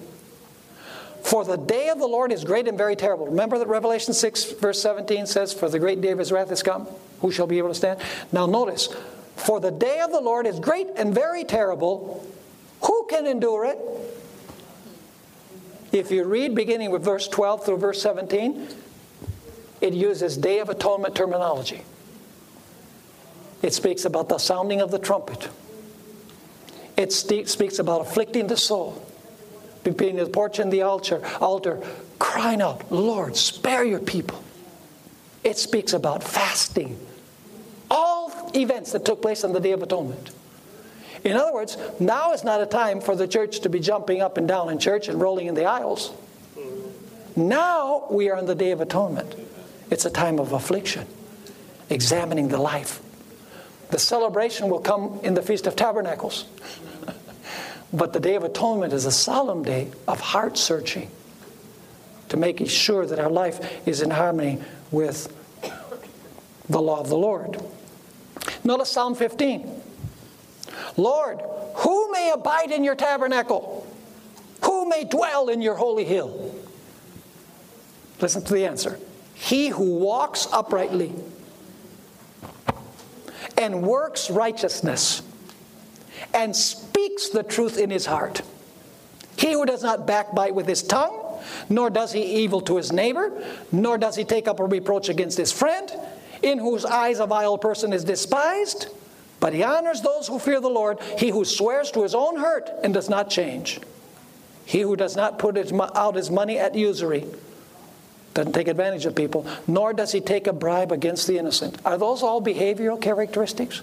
For the day of the Lord is great and very terrible. Remember that Revelation 6, verse 17 says, For the great day of his wrath is come. Who shall be able to stand? Now notice, for the day of the Lord is great and very terrible. Who can endure it? If you read beginning with verse 12 through verse 17, it uses Day of Atonement terminology. It speaks about the sounding of the trumpet. It speaks about afflicting the soul, between the porch and the altar, altar, crying out, Lord, spare your people. It speaks about fasting. All events that took place on the Day of Atonement. In other words, now is not a time for the church to be jumping up and down in church and rolling in the aisles. Now we are in the Day of Atonement. It's a time of affliction, examining the life. The celebration will come in the Feast of Tabernacles. but the Day of Atonement is a solemn day of heart searching to make sure that our life is in harmony with the law of the Lord. Notice Psalm 15. Lord, who may abide in your tabernacle? Who may dwell in your holy hill? Listen to the answer. He who walks uprightly and works righteousness and speaks the truth in his heart. He who does not backbite with his tongue, nor does he evil to his neighbor, nor does he take up a reproach against his friend, in whose eyes a vile person is despised, but he honors those who fear the Lord, he who swears to his own hurt and does not change. He who does not put his, out his money at usury, doesn't take advantage of people, nor does he take a bribe against the innocent. Are those all behavioral characteristics?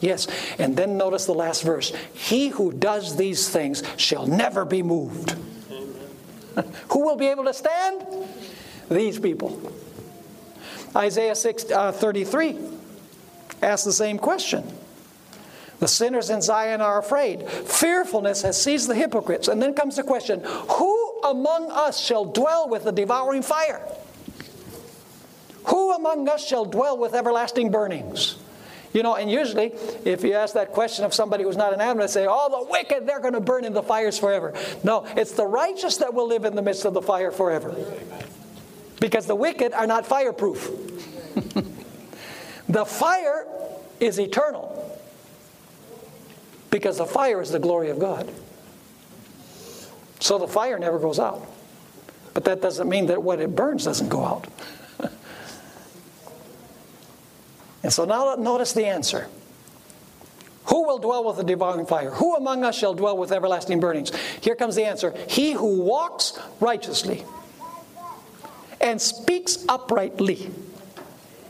Yes. And then notice the last verse He who does these things shall never be moved. who will be able to stand? These people. Isaiah 6, uh, 33 asks the same question. The sinners in Zion are afraid. Fearfulness has seized the hypocrites. And then comes the question Who among us shall dwell with the devouring fire? Who among us shall dwell with everlasting burnings? You know, and usually, if you ask that question of somebody who's not an Adventist, they say, Oh, the wicked, they're going to burn in the fires forever. No, it's the righteous that will live in the midst of the fire forever. Because the wicked are not fireproof. the fire is eternal. Because the fire is the glory of God. So the fire never goes out. But that doesn't mean that what it burns doesn't go out. and so now notice the answer. Who will dwell with the devouring fire? Who among us shall dwell with everlasting burnings? Here comes the answer He who walks righteously and speaks uprightly.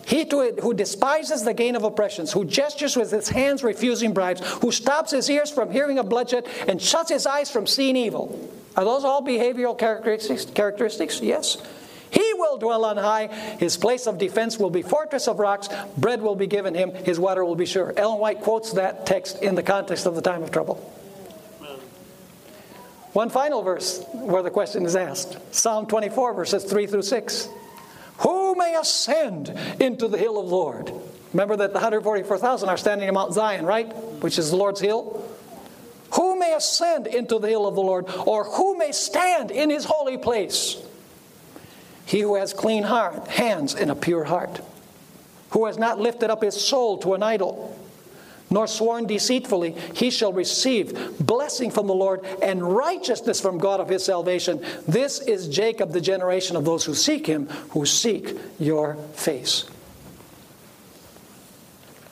He to, who despises the gain of oppressions, who gestures with his hands refusing bribes, who stops his ears from hearing of bloodshed and shuts his eyes from seeing evil. Are those all behavioral characteristics? characteristics? Yes. He will dwell on high. His place of defense will be fortress of rocks. Bread will be given him. His water will be sure. Ellen White quotes that text in the context of the time of trouble. One final verse where the question is asked Psalm 24, verses 3 through 6. Who may ascend into the hill of the Lord? Remember that the 144,000 are standing in Mount Zion, right? Which is the Lord's hill. Who may ascend into the hill of the Lord, or who may stand in his holy place? He who has clean heart, hands and a pure heart, who has not lifted up his soul to an idol, nor sworn deceitfully, he shall receive blessing from the Lord and righteousness from God of his salvation. This is Jacob, the generation of those who seek him, who seek your face.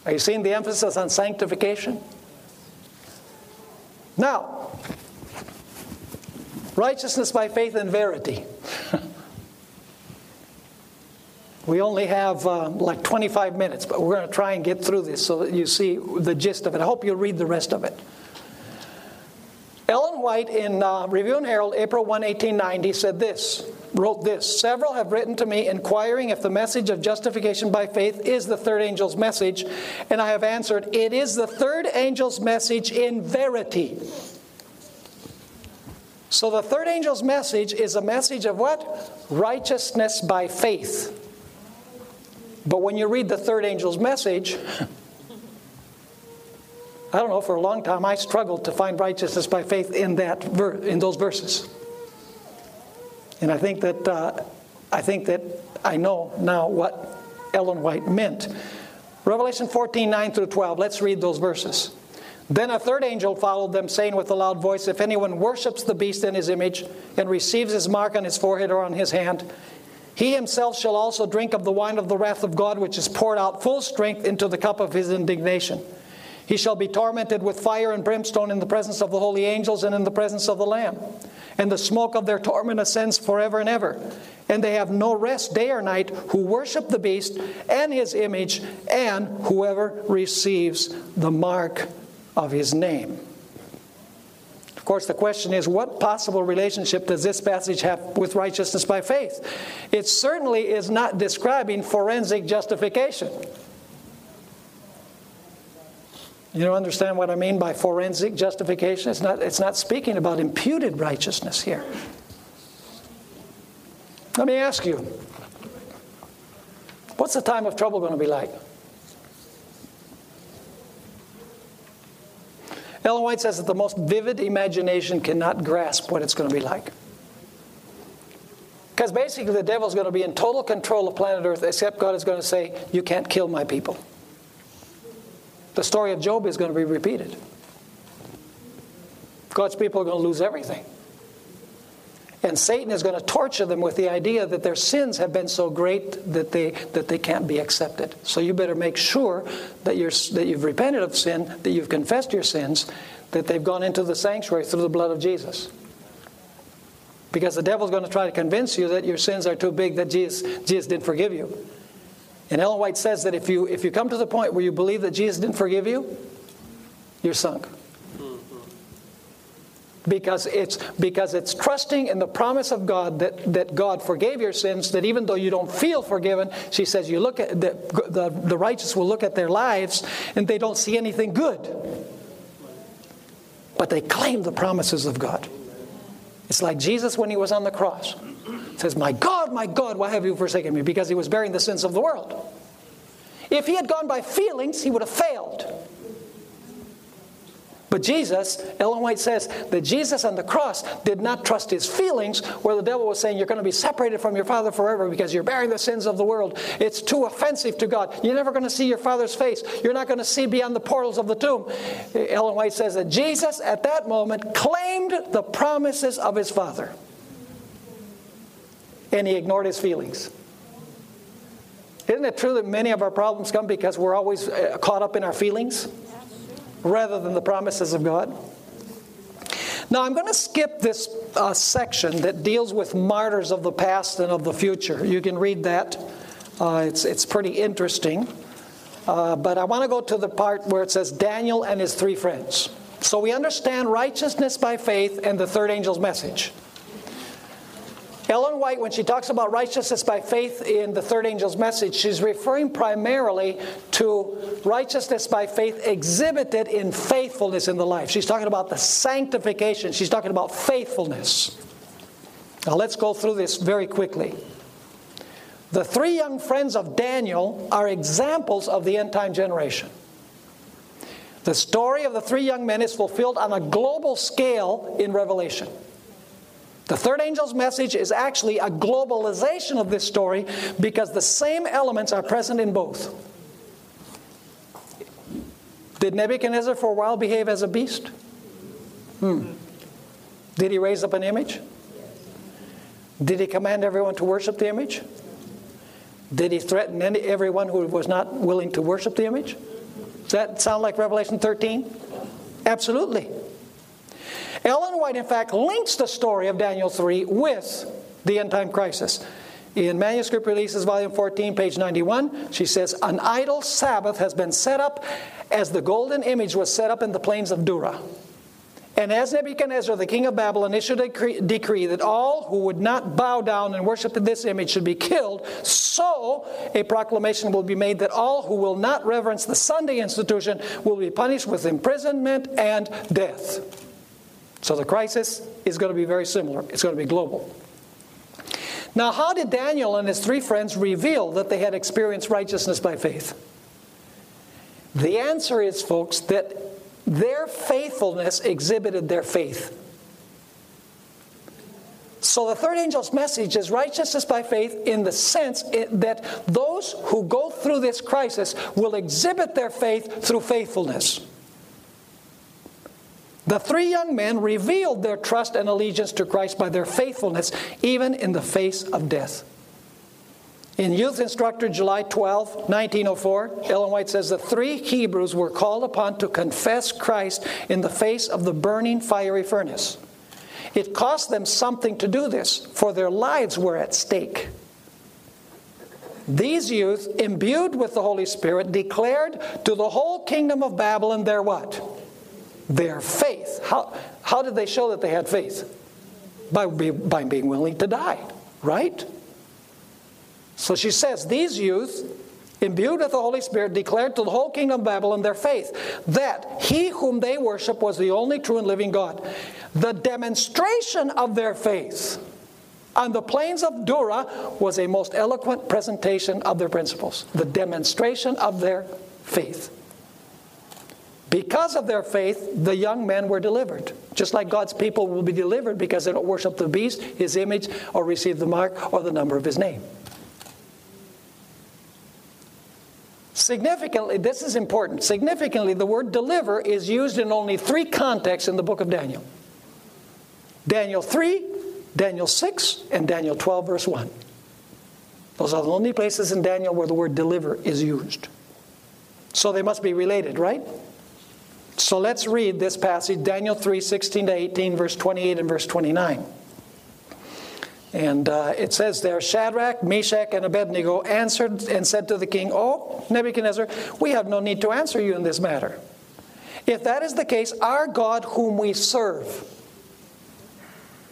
Are you seeing the emphasis on sanctification? Now, righteousness by faith and verity. we only have uh, like 25 minutes, but we're going to try and get through this so that you see the gist of it. I hope you'll read the rest of it. Ellen White in uh, Review and Herald, April 1, 1890, said this, wrote this Several have written to me inquiring if the message of justification by faith is the third angel's message, and I have answered, It is the third angel's message in verity. So the third angel's message is a message of what? Righteousness by faith. But when you read the third angel's message, I don't know, for a long time I struggled to find righteousness by faith in that ver- in those verses. And I think that uh, I think that I know now what Ellen White meant. Revelation 14, 9 through 12. Let's read those verses. Then a third angel followed them, saying with a loud voice, If anyone worships the beast in his image and receives his mark on his forehead or on his hand, he himself shall also drink of the wine of the wrath of God, which is poured out full strength into the cup of his indignation. He shall be tormented with fire and brimstone in the presence of the holy angels and in the presence of the Lamb. And the smoke of their torment ascends forever and ever. And they have no rest day or night who worship the beast and his image and whoever receives the mark of his name. Of course, the question is what possible relationship does this passage have with righteousness by faith? It certainly is not describing forensic justification. You don't understand what I mean by forensic justification? It's not, it's not speaking about imputed righteousness here. Let me ask you what's the time of trouble going to be like? Ellen White says that the most vivid imagination cannot grasp what it's going to be like. Because basically, the devil's going to be in total control of planet Earth, except God is going to say, You can't kill my people the story of Job is going to be repeated. God's people are going to lose everything. And Satan is going to torture them with the idea that their sins have been so great that they, that they can't be accepted. So you better make sure that, you're, that you've repented of sin, that you've confessed your sins, that they've gone into the sanctuary through the blood of Jesus. Because the devil's going to try to convince you that your sins are too big that Jesus, Jesus didn't forgive you. And Ellen White says that if you, if you come to the point where you believe that Jesus didn't forgive you, you're sunk. Because it's, because it's trusting in the promise of God that, that God forgave your sins, that even though you don't feel forgiven, she says you look at the, the, the righteous will look at their lives and they don't see anything good. But they claim the promises of God. It's like Jesus when he was on the cross says, My God, my God, why have you forsaken me? Because he was bearing the sins of the world. If he had gone by feelings, he would have failed. But Jesus, Ellen White says that Jesus on the cross did not trust his feelings, where the devil was saying, You're going to be separated from your Father forever because you're bearing the sins of the world. It's too offensive to God. You're never going to see your Father's face. You're not going to see beyond the portals of the tomb. Ellen White says that Jesus, at that moment, claimed the promises of his Father. And he ignored his feelings. Isn't it true that many of our problems come because we're always uh, caught up in our feelings rather than the promises of God? Now, I'm going to skip this uh, section that deals with martyrs of the past and of the future. You can read that, uh, it's, it's pretty interesting. Uh, but I want to go to the part where it says Daniel and his three friends. So we understand righteousness by faith and the third angel's message. Ellen White, when she talks about righteousness by faith in the third angel's message, she's referring primarily to righteousness by faith exhibited in faithfulness in the life. She's talking about the sanctification, she's talking about faithfulness. Now let's go through this very quickly. The three young friends of Daniel are examples of the end time generation. The story of the three young men is fulfilled on a global scale in Revelation. The third angel's message is actually a globalization of this story because the same elements are present in both. Did Nebuchadnezzar for a while behave as a beast? Hmm. Did he raise up an image? Did he command everyone to worship the image? Did he threaten any, everyone who was not willing to worship the image? Does that sound like Revelation 13? Absolutely. Ellen White, in fact, links the story of Daniel 3 with the end time crisis. In Manuscript Releases, Volume 14, page 91, she says, An idol Sabbath has been set up as the golden image was set up in the plains of Dura. And as Nebuchadnezzar, the king of Babylon, issued a decree, decree, that all who would not bow down and worship this image should be killed, so a proclamation will be made that all who will not reverence the Sunday institution will be punished with imprisonment and death. So the crisis is going to be very similar, it's going to be global. Now, how did Daniel and his three friends reveal that they had experienced righteousness by faith? The answer is, folks, that their faithfulness exhibited their faith. So the third angel's message is righteousness by faith in the sense that those who go through this crisis will exhibit their faith through faithfulness. The three young men revealed their trust and allegiance to Christ by their faithfulness, even in the face of death. In Youth Instructor, July 12, 1904, Ellen White says the three Hebrews were called upon to confess Christ in the face of the burning fiery furnace. It cost them something to do this, for their lives were at stake. These youth, imbued with the Holy Spirit, declared to the whole kingdom of Babylon their what? Their faith. How, how did they show that they had faith? By, by being willing to die, right? So she says, These youth, imbued with the Holy Spirit, declared to the whole kingdom of Babylon their faith, that he whom they worship was the only true and living God. The demonstration of their faith on the plains of Dura was a most eloquent presentation of their principles. The demonstration of their faith. Because of their faith, the young men were delivered. Just like God's people will be delivered because they don't worship the beast, his image, or receive the mark or the number of his name. Significantly, this is important. Significantly, the word deliver is used in only three contexts in the book of Daniel Daniel 3, Daniel 6, and Daniel 12, verse 1. Those are the only places in Daniel where the word deliver is used. So they must be related, right? So let's read this passage, Daniel 3 16 to 18, verse 28 and verse 29. And uh, it says there Shadrach, Meshach, and Abednego answered and said to the king, Oh, Nebuchadnezzar, we have no need to answer you in this matter. If that is the case, our God whom we serve.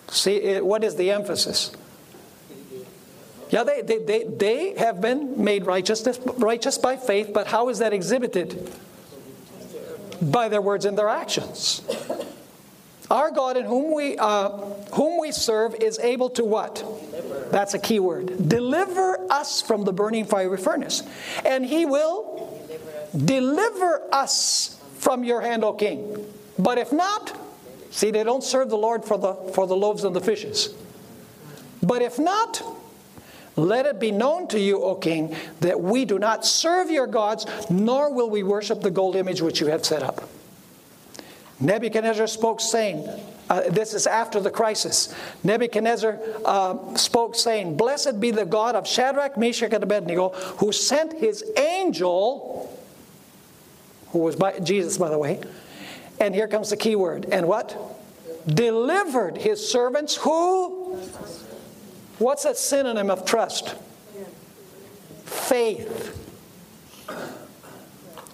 See, what is the emphasis? Yeah, they, they, they, they have been made righteous, righteous by faith, but how is that exhibited? By their words and their actions. Our God in whom we, uh, whom we serve is able to what? Deliver. That's a key word. Deliver us from the burning fiery furnace. And he will deliver us, deliver us from your hand, O king. But if not, see, they don't serve the Lord for the, for the loaves and the fishes. But if not, let it be known to you, O king, that we do not serve your gods, nor will we worship the gold image which you have set up. Nebuchadnezzar spoke, saying, uh, This is after the crisis. Nebuchadnezzar uh, spoke, saying, Blessed be the God of Shadrach, Meshach, and Abednego, who sent his angel, who was by, Jesus, by the way. And here comes the key word. And what? Delivered his servants who? What's a synonym of trust? Faith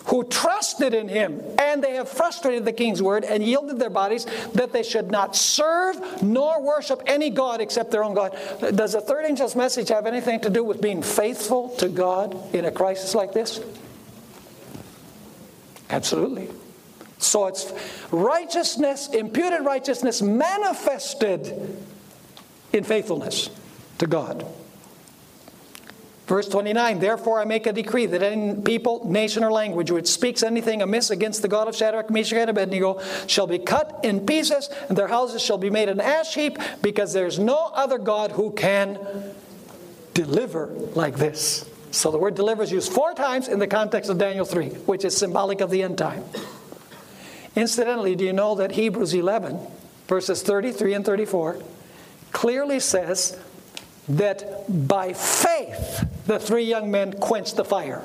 who trusted in him, and they have frustrated the king's word and yielded their bodies that they should not serve nor worship any God except their own God. Does the third angel's message have anything to do with being faithful to God in a crisis like this? Absolutely. So it's righteousness, imputed righteousness manifested in faithfulness to God. Verse 29 Therefore I make a decree that any people, nation, or language which speaks anything amiss against the God of Shadrach, Meshach, and Abednego shall be cut in pieces, and their houses shall be made an ash heap, because there's no other God who can deliver like this. So the word deliver is used four times in the context of Daniel 3, which is symbolic of the end time. Incidentally, do you know that Hebrews 11, verses 33 and 34, clearly says that by faith the three young men quenched the fire.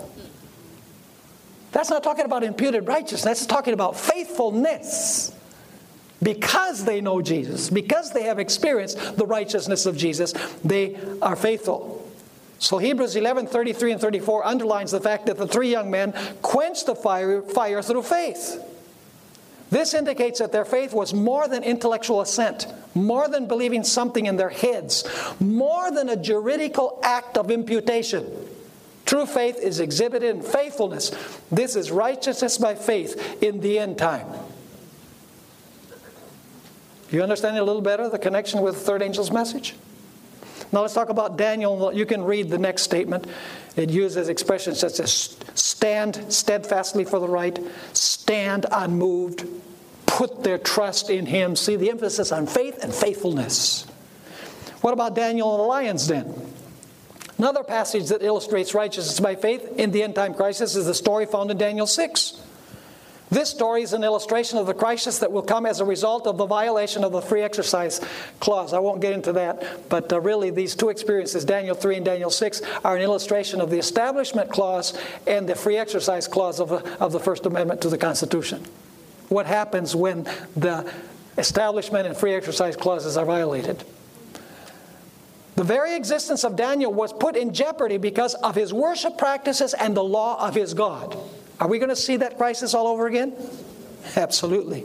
That's not talking about imputed righteousness, that's talking about faithfulness. Because they know Jesus, because they have experienced the righteousness of Jesus, they are faithful. So Hebrews 11, 33 and 34 underlines the fact that the three young men quenched the fire, fire through faith. This indicates that their faith was more than intellectual assent, more than believing something in their heads, more than a juridical act of imputation. True faith is exhibited in faithfulness. This is righteousness by faith in the end time. You understand a little better the connection with the third angel's message? Now let's talk about Daniel. You can read the next statement. It uses expressions such as stand steadfastly for the right, stand unmoved, put their trust in him. See the emphasis on faith and faithfulness. What about Daniel and the lion's den? Another passage that illustrates righteousness by faith in the end time crisis is the story found in Daniel 6. This story is an illustration of the crisis that will come as a result of the violation of the free exercise clause. I won't get into that, but uh, really, these two experiences, Daniel 3 and Daniel 6, are an illustration of the establishment clause and the free exercise clause of, of the First Amendment to the Constitution. What happens when the establishment and free exercise clauses are violated? The very existence of Daniel was put in jeopardy because of his worship practices and the law of his God. Are we going to see that crisis all over again? Absolutely.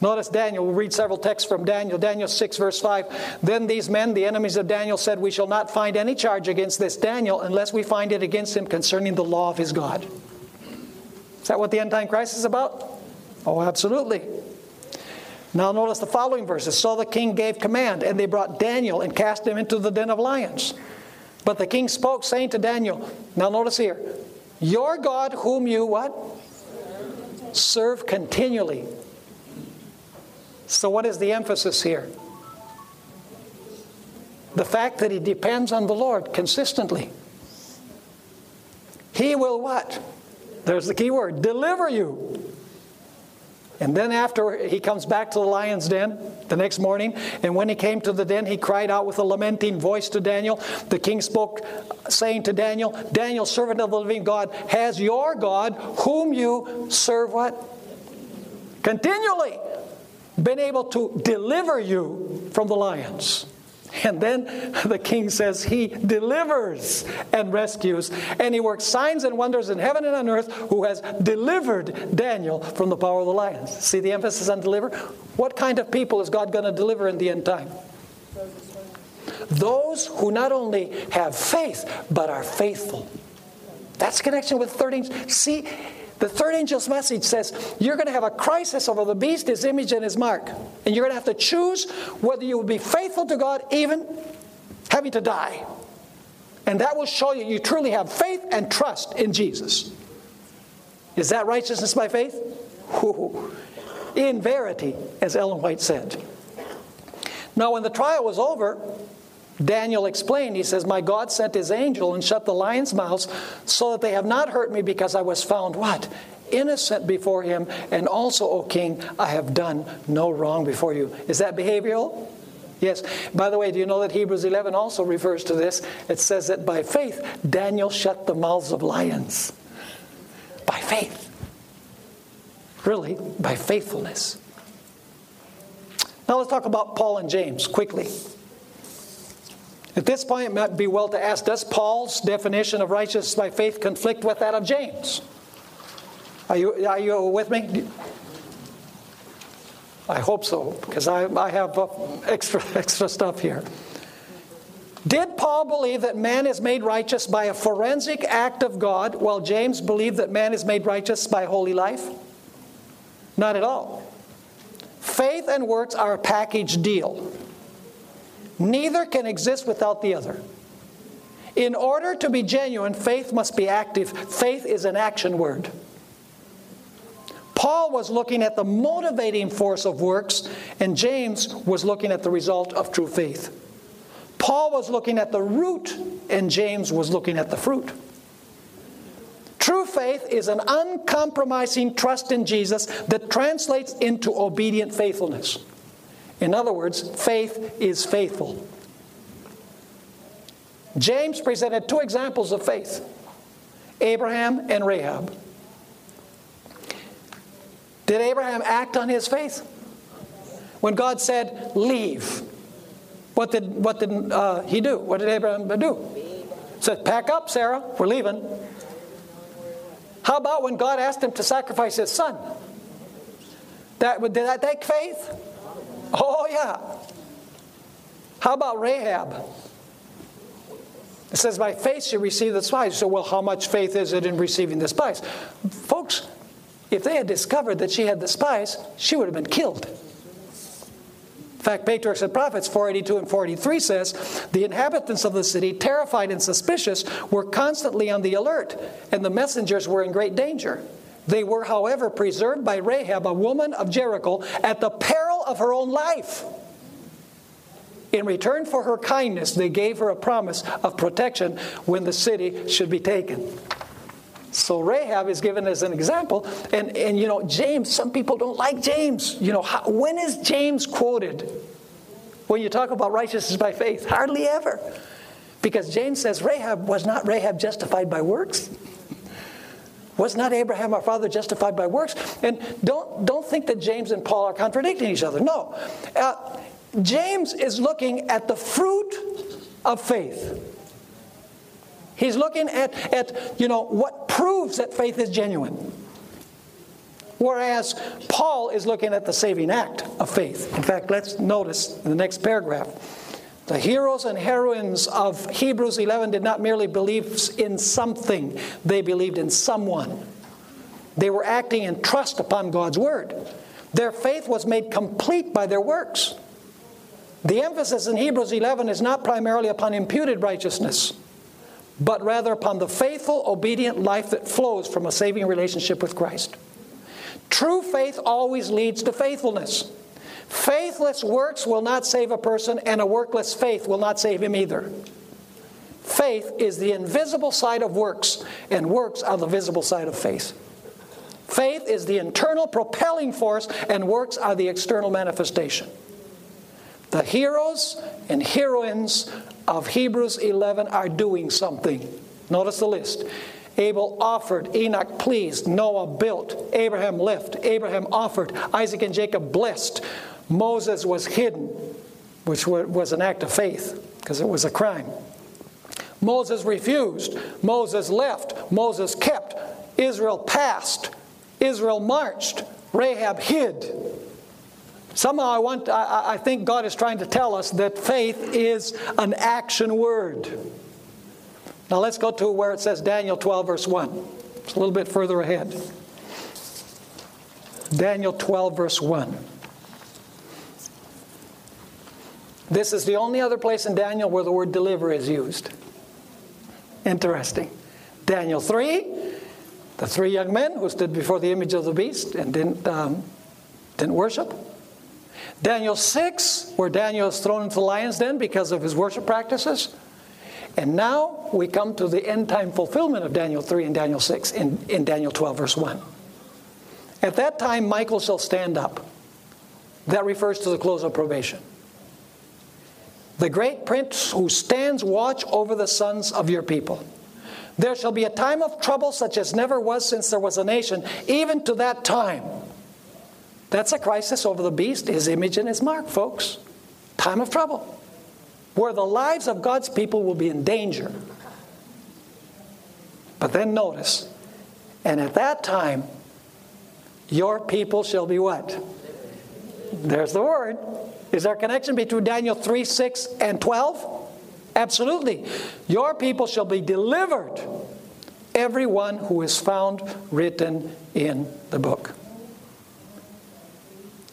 Notice Daniel, we'll read several texts from Daniel. Daniel 6, verse 5. Then these men, the enemies of Daniel, said, We shall not find any charge against this Daniel unless we find it against him concerning the law of his God. Is that what the end time crisis is about? Oh, absolutely. Now notice the following verses. So the king gave command, and they brought Daniel and cast him into the den of lions. But the king spoke, saying to Daniel, Now notice here, your God, whom you what? Serve continually. So, what is the emphasis here? The fact that he depends on the Lord consistently. He will what? There's the key word deliver you. And then after he comes back to the lion's den the next morning, and when he came to the den, he cried out with a lamenting voice to Daniel. The king spoke, saying to Daniel, Daniel, servant of the living God, has your God, whom you serve what? Continually been able to deliver you from the lions. And then the king says he delivers and rescues, and he works signs and wonders in heaven and on earth, who has delivered Daniel from the power of the lions. See the emphasis on deliver? What kind of people is God going to deliver in the end time? Those who not only have faith, but are faithful. That's connection with 13. See, the third angel's message says you're going to have a crisis over the beast, his image, and his mark. And you're going to have to choose whether you will be faithful to God, even having to die. And that will show you you truly have faith and trust in Jesus. Is that righteousness by faith? Ooh. in verity, as Ellen White said. Now, when the trial was over, Daniel explained, he says, My God sent his angel and shut the lions' mouths so that they have not hurt me because I was found what? Innocent before him, and also, O king, I have done no wrong before you. Is that behavioral? Yes. By the way, do you know that Hebrews 11 also refers to this? It says that by faith, Daniel shut the mouths of lions. By faith. Really, by faithfulness. Now let's talk about Paul and James quickly. At this point, it might be well to ask Does Paul's definition of righteousness by faith conflict with that of James? Are you, are you with me? I hope so, because I, I have uh, extra, extra stuff here. Did Paul believe that man is made righteous by a forensic act of God, while James believed that man is made righteous by holy life? Not at all. Faith and works are a package deal. Neither can exist without the other. In order to be genuine, faith must be active. Faith is an action word. Paul was looking at the motivating force of works, and James was looking at the result of true faith. Paul was looking at the root, and James was looking at the fruit. True faith is an uncompromising trust in Jesus that translates into obedient faithfulness. In other words, faith is faithful. James presented two examples of faith Abraham and Rahab. Did Abraham act on his faith? When God said, Leave, what did, what did uh, he do? What did Abraham do? He said, Pack up, Sarah, we're leaving. How about when God asked him to sacrifice his son? That, did that take faith? Oh, yeah. How about Rahab? It says, By faith she received the spies. So, well, how much faith is it in receiving the spies? Folks, if they had discovered that she had the spies, she would have been killed. In fact, Patriarchs and Prophets 482 and 483 says, The inhabitants of the city, terrified and suspicious, were constantly on the alert, and the messengers were in great danger. They were, however, preserved by Rahab, a woman of Jericho, at the peril of her own life. In return for her kindness, they gave her a promise of protection when the city should be taken. So Rahab is given as an example. And, and you know, James, some people don't like James. You know, how, when is James quoted? When you talk about righteousness by faith? Hardly ever. Because James says Rahab was not Rahab justified by works. Was not Abraham our father justified by works? And don't, don't think that James and Paul are contradicting each other. No. Uh, James is looking at the fruit of faith. He's looking at, at, you know, what proves that faith is genuine. Whereas Paul is looking at the saving act of faith. In fact, let's notice in the next paragraph. The heroes and heroines of Hebrews 11 did not merely believe in something, they believed in someone. They were acting in trust upon God's word. Their faith was made complete by their works. The emphasis in Hebrews 11 is not primarily upon imputed righteousness, but rather upon the faithful, obedient life that flows from a saving relationship with Christ. True faith always leads to faithfulness. Faithless works will not save a person, and a workless faith will not save him either. Faith is the invisible side of works, and works are the visible side of faith. Faith is the internal propelling force, and works are the external manifestation. The heroes and heroines of Hebrews 11 are doing something. Notice the list. Abel offered, Enoch pleased, Noah built, Abraham left, Abraham offered, Isaac and Jacob blessed, Moses was hidden, which was an act of faith because it was a crime. Moses refused. Moses left. Moses kept. Israel passed. Israel marched. Rahab hid. Somehow I, want, I, I think God is trying to tell us that faith is an action word. Now let's go to where it says Daniel 12, verse 1. It's a little bit further ahead. Daniel 12, verse 1. This is the only other place in Daniel where the word deliver is used. Interesting. Daniel 3, the three young men who stood before the image of the beast and didn't um, didn't worship. Daniel 6, where Daniel is thrown into the lion's den because of his worship practices. And now we come to the end time fulfillment of Daniel 3 and Daniel 6 in, in Daniel 12, verse 1. At that time, Michael shall stand up. That refers to the close of probation. The great prince who stands watch over the sons of your people. There shall be a time of trouble such as never was since there was a nation, even to that time. That's a crisis over the beast, his image and his mark, folks. Time of trouble where the lives of God's people will be in danger. But then notice, and at that time, your people shall be what? There's the word. Is there a connection between Daniel 3 6 and 12? Absolutely. Your people shall be delivered, everyone who is found written in the book.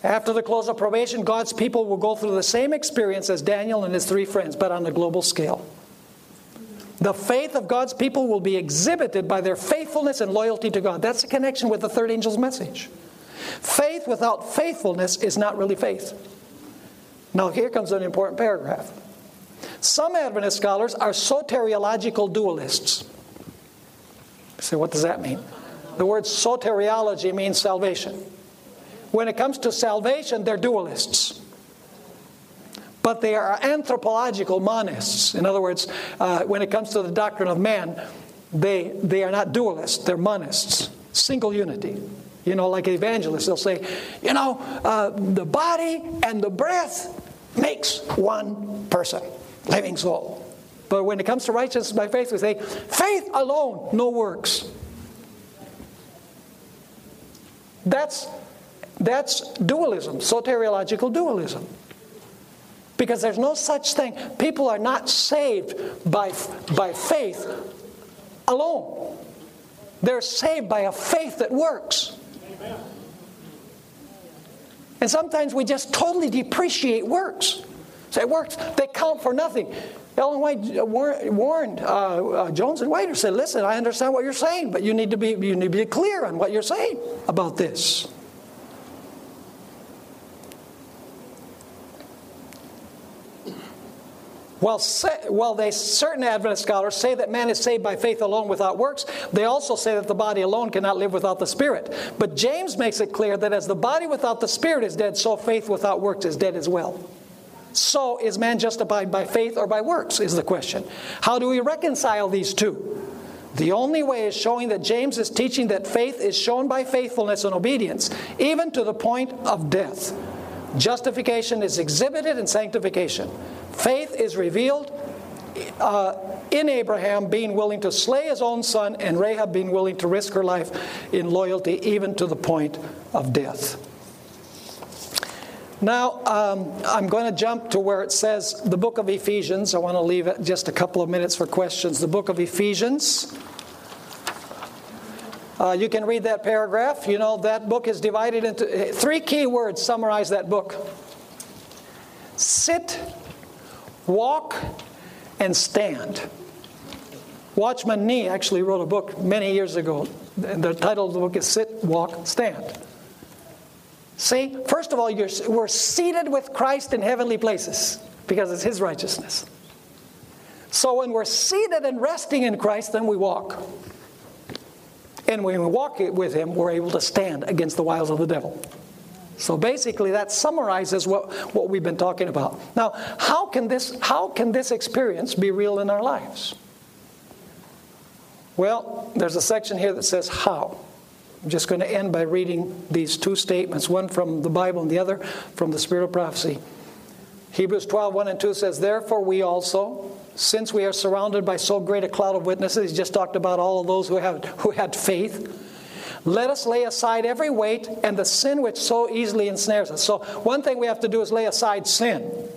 After the close of probation, God's people will go through the same experience as Daniel and his three friends, but on a global scale. The faith of God's people will be exhibited by their faithfulness and loyalty to God. That's a connection with the third angel's message. Faith without faithfulness is not really faith. Now, here comes an important paragraph. Some Adventist scholars are soteriological dualists. So, what does that mean? The word soteriology means salvation. When it comes to salvation, they're dualists. But they are anthropological monists. In other words, uh, when it comes to the doctrine of man, they, they are not dualists, they're monists. Single unity. You know, like evangelists, they'll say, you know, uh, the body and the breath makes one person, living soul. But when it comes to righteousness by faith, we say, faith alone, no works. That's that's dualism, soteriological dualism. Because there's no such thing. People are not saved by, by faith alone, they're saved by a faith that works. Amen. And sometimes we just totally depreciate works. Say works, they count for nothing. Ellen White warned uh, uh, Jones and White said, "Listen, I understand what you're saying, but you need to be you need to be clear on what you're saying about this." While, while they, certain Adventist scholars say that man is saved by faith alone without works, they also say that the body alone cannot live without the Spirit. But James makes it clear that as the body without the Spirit is dead, so faith without works is dead as well. So is man justified by faith or by works, is the question. How do we reconcile these two? The only way is showing that James is teaching that faith is shown by faithfulness and obedience, even to the point of death. Justification is exhibited in sanctification. Faith is revealed uh, in Abraham being willing to slay his own son and Rahab being willing to risk her life in loyalty even to the point of death. Now, um, I'm going to jump to where it says the book of Ephesians. I want to leave just a couple of minutes for questions. The book of Ephesians. Uh, you can read that paragraph. You know, that book is divided into three key words summarize that book sit, walk, and stand. Watchman Nee actually wrote a book many years ago. The title of the book is Sit, Walk, Stand. See, first of all, we're seated with Christ in heavenly places because it's His righteousness. So when we're seated and resting in Christ, then we walk. And when we walk with Him, we're able to stand against the wiles of the devil. So basically, that summarizes what, what we've been talking about. Now, how can, this, how can this experience be real in our lives? Well, there's a section here that says how. I'm just going to end by reading these two statements, one from the Bible and the other from the Spirit of Prophecy. Hebrews 12, 1 and 2 says, Therefore we also, since we are surrounded by so great a cloud of witnesses, he just talked about all of those who, have, who had faith let us lay aside every weight and the sin which so easily ensnares us. So, one thing we have to do is lay aside sin.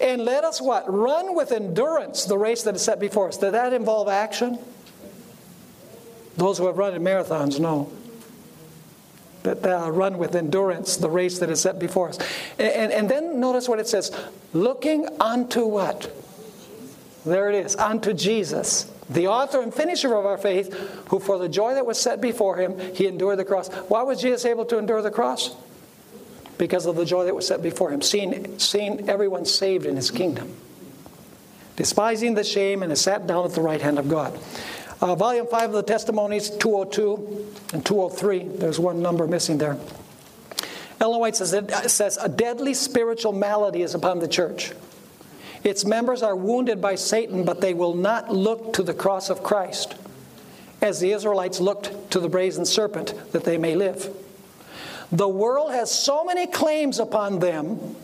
And let us what? Run with endurance the race that is set before us. Does that involve action? Those who have run in marathons know that uh, run with endurance the race that is set before us. And, and, and then notice what it says looking unto what? There it is. Unto Jesus, the author and finisher of our faith, who for the joy that was set before him, he endured the cross. Why was Jesus able to endure the cross? Because of the joy that was set before him, seeing, seeing everyone saved in his kingdom. Despising the shame, and has sat down at the right hand of God. Uh, volume 5 of the Testimonies, 202 and 203. There's one number missing there. Ellen White says, it says, A deadly spiritual malady is upon the church. Its members are wounded by Satan, but they will not look to the cross of Christ, as the Israelites looked to the brazen serpent that they may live. The world has so many claims upon them.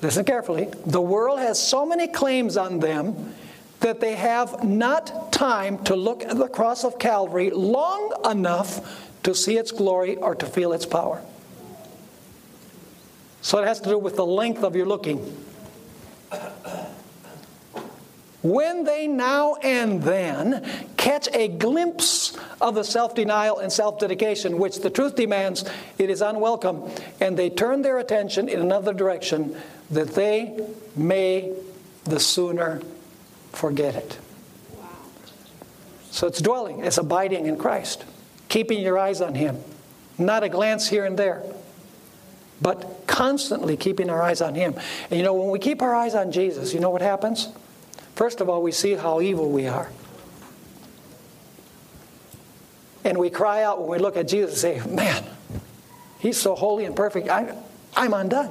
Listen carefully. The world has so many claims on them that they have not time to look at the cross of Calvary long enough to see its glory or to feel its power. So it has to do with the length of your looking. When they now and then catch a glimpse of the self denial and self dedication which the truth demands, it is unwelcome, and they turn their attention in another direction, that they may the sooner forget it. So it's dwelling, it's abiding in Christ, keeping your eyes on Him, not a glance here and there, but constantly keeping our eyes on Him. And you know, when we keep our eyes on Jesus, you know what happens? First of all, we see how evil we are. And we cry out when we look at Jesus and say, Man, He's so holy and perfect, I, I'm undone.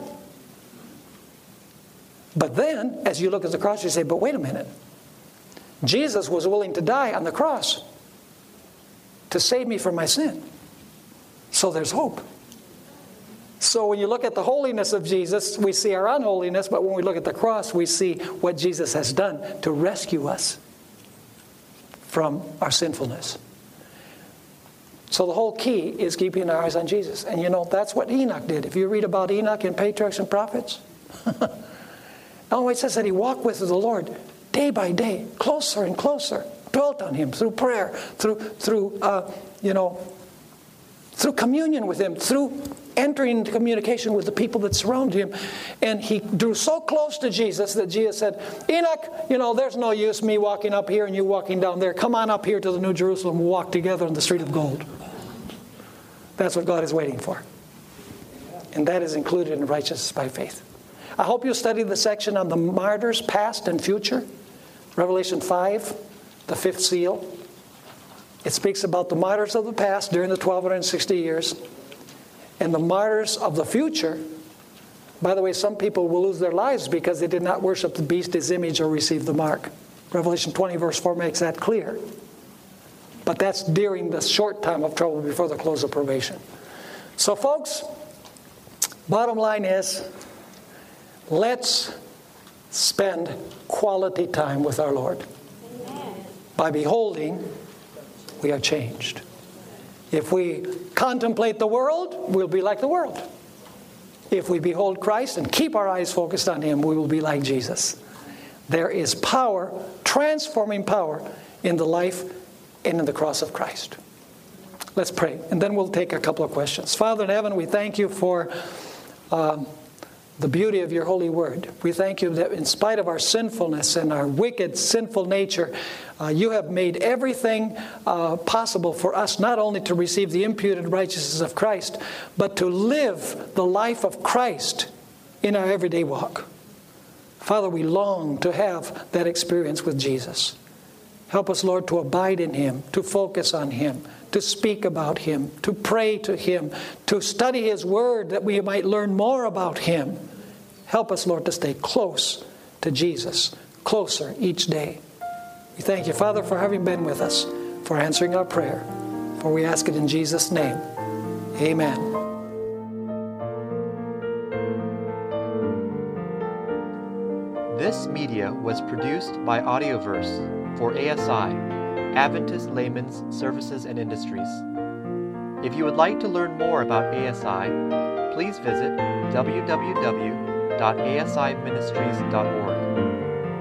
But then, as you look at the cross, you say, But wait a minute. Jesus was willing to die on the cross to save me from my sin. So there's hope. So when you look at the holiness of Jesus, we see our unholiness, but when we look at the cross, we see what Jesus has done to rescue us from our sinfulness. So the whole key is keeping our eyes on Jesus. And you know, that's what Enoch did. If you read about Enoch in Patriarchs and Prophets, oh, it says that he walked with the Lord day by day, closer and closer, dwelt on him through prayer, through, through uh, you know, through communion with him, through entering into communication with the people that surrounded him. And he drew so close to Jesus that Jesus said, Enoch, you know, there's no use me walking up here and you walking down there. Come on up here to the New Jerusalem. We'll walk together on the street of gold. That's what God is waiting for. And that is included in righteousness by faith. I hope you study the section on the martyrs, past and future. Revelation 5, the fifth seal. It speaks about the martyrs of the past during the 1260 years and the martyrs of the future. By the way, some people will lose their lives because they did not worship the beast, his image, or receive the mark. Revelation 20, verse 4 makes that clear. But that's during the short time of trouble before the close of probation. So, folks, bottom line is let's spend quality time with our Lord. By beholding, we are changed. If we contemplate the world, we'll be like the world. If we behold Christ and keep our eyes focused on Him, we will be like Jesus. There is power, transforming power, in the life and in the cross of Christ. Let's pray, and then we'll take a couple of questions. Father in heaven, we thank you for. Um, the beauty of your holy word. We thank you that in spite of our sinfulness and our wicked, sinful nature, uh, you have made everything uh, possible for us not only to receive the imputed righteousness of Christ, but to live the life of Christ in our everyday walk. Father, we long to have that experience with Jesus. Help us, Lord, to abide in Him, to focus on Him, to speak about Him, to pray to Him, to study His Word that we might learn more about Him. Help us, Lord, to stay close to Jesus, closer each day. We thank you, Father, for having been with us, for answering our prayer. For we ask it in Jesus' name. Amen. This media was produced by Audioverse for ASI, Adventist Laymen's Services and Industries. If you would like to learn more about ASI, please visit www.asiministries.org.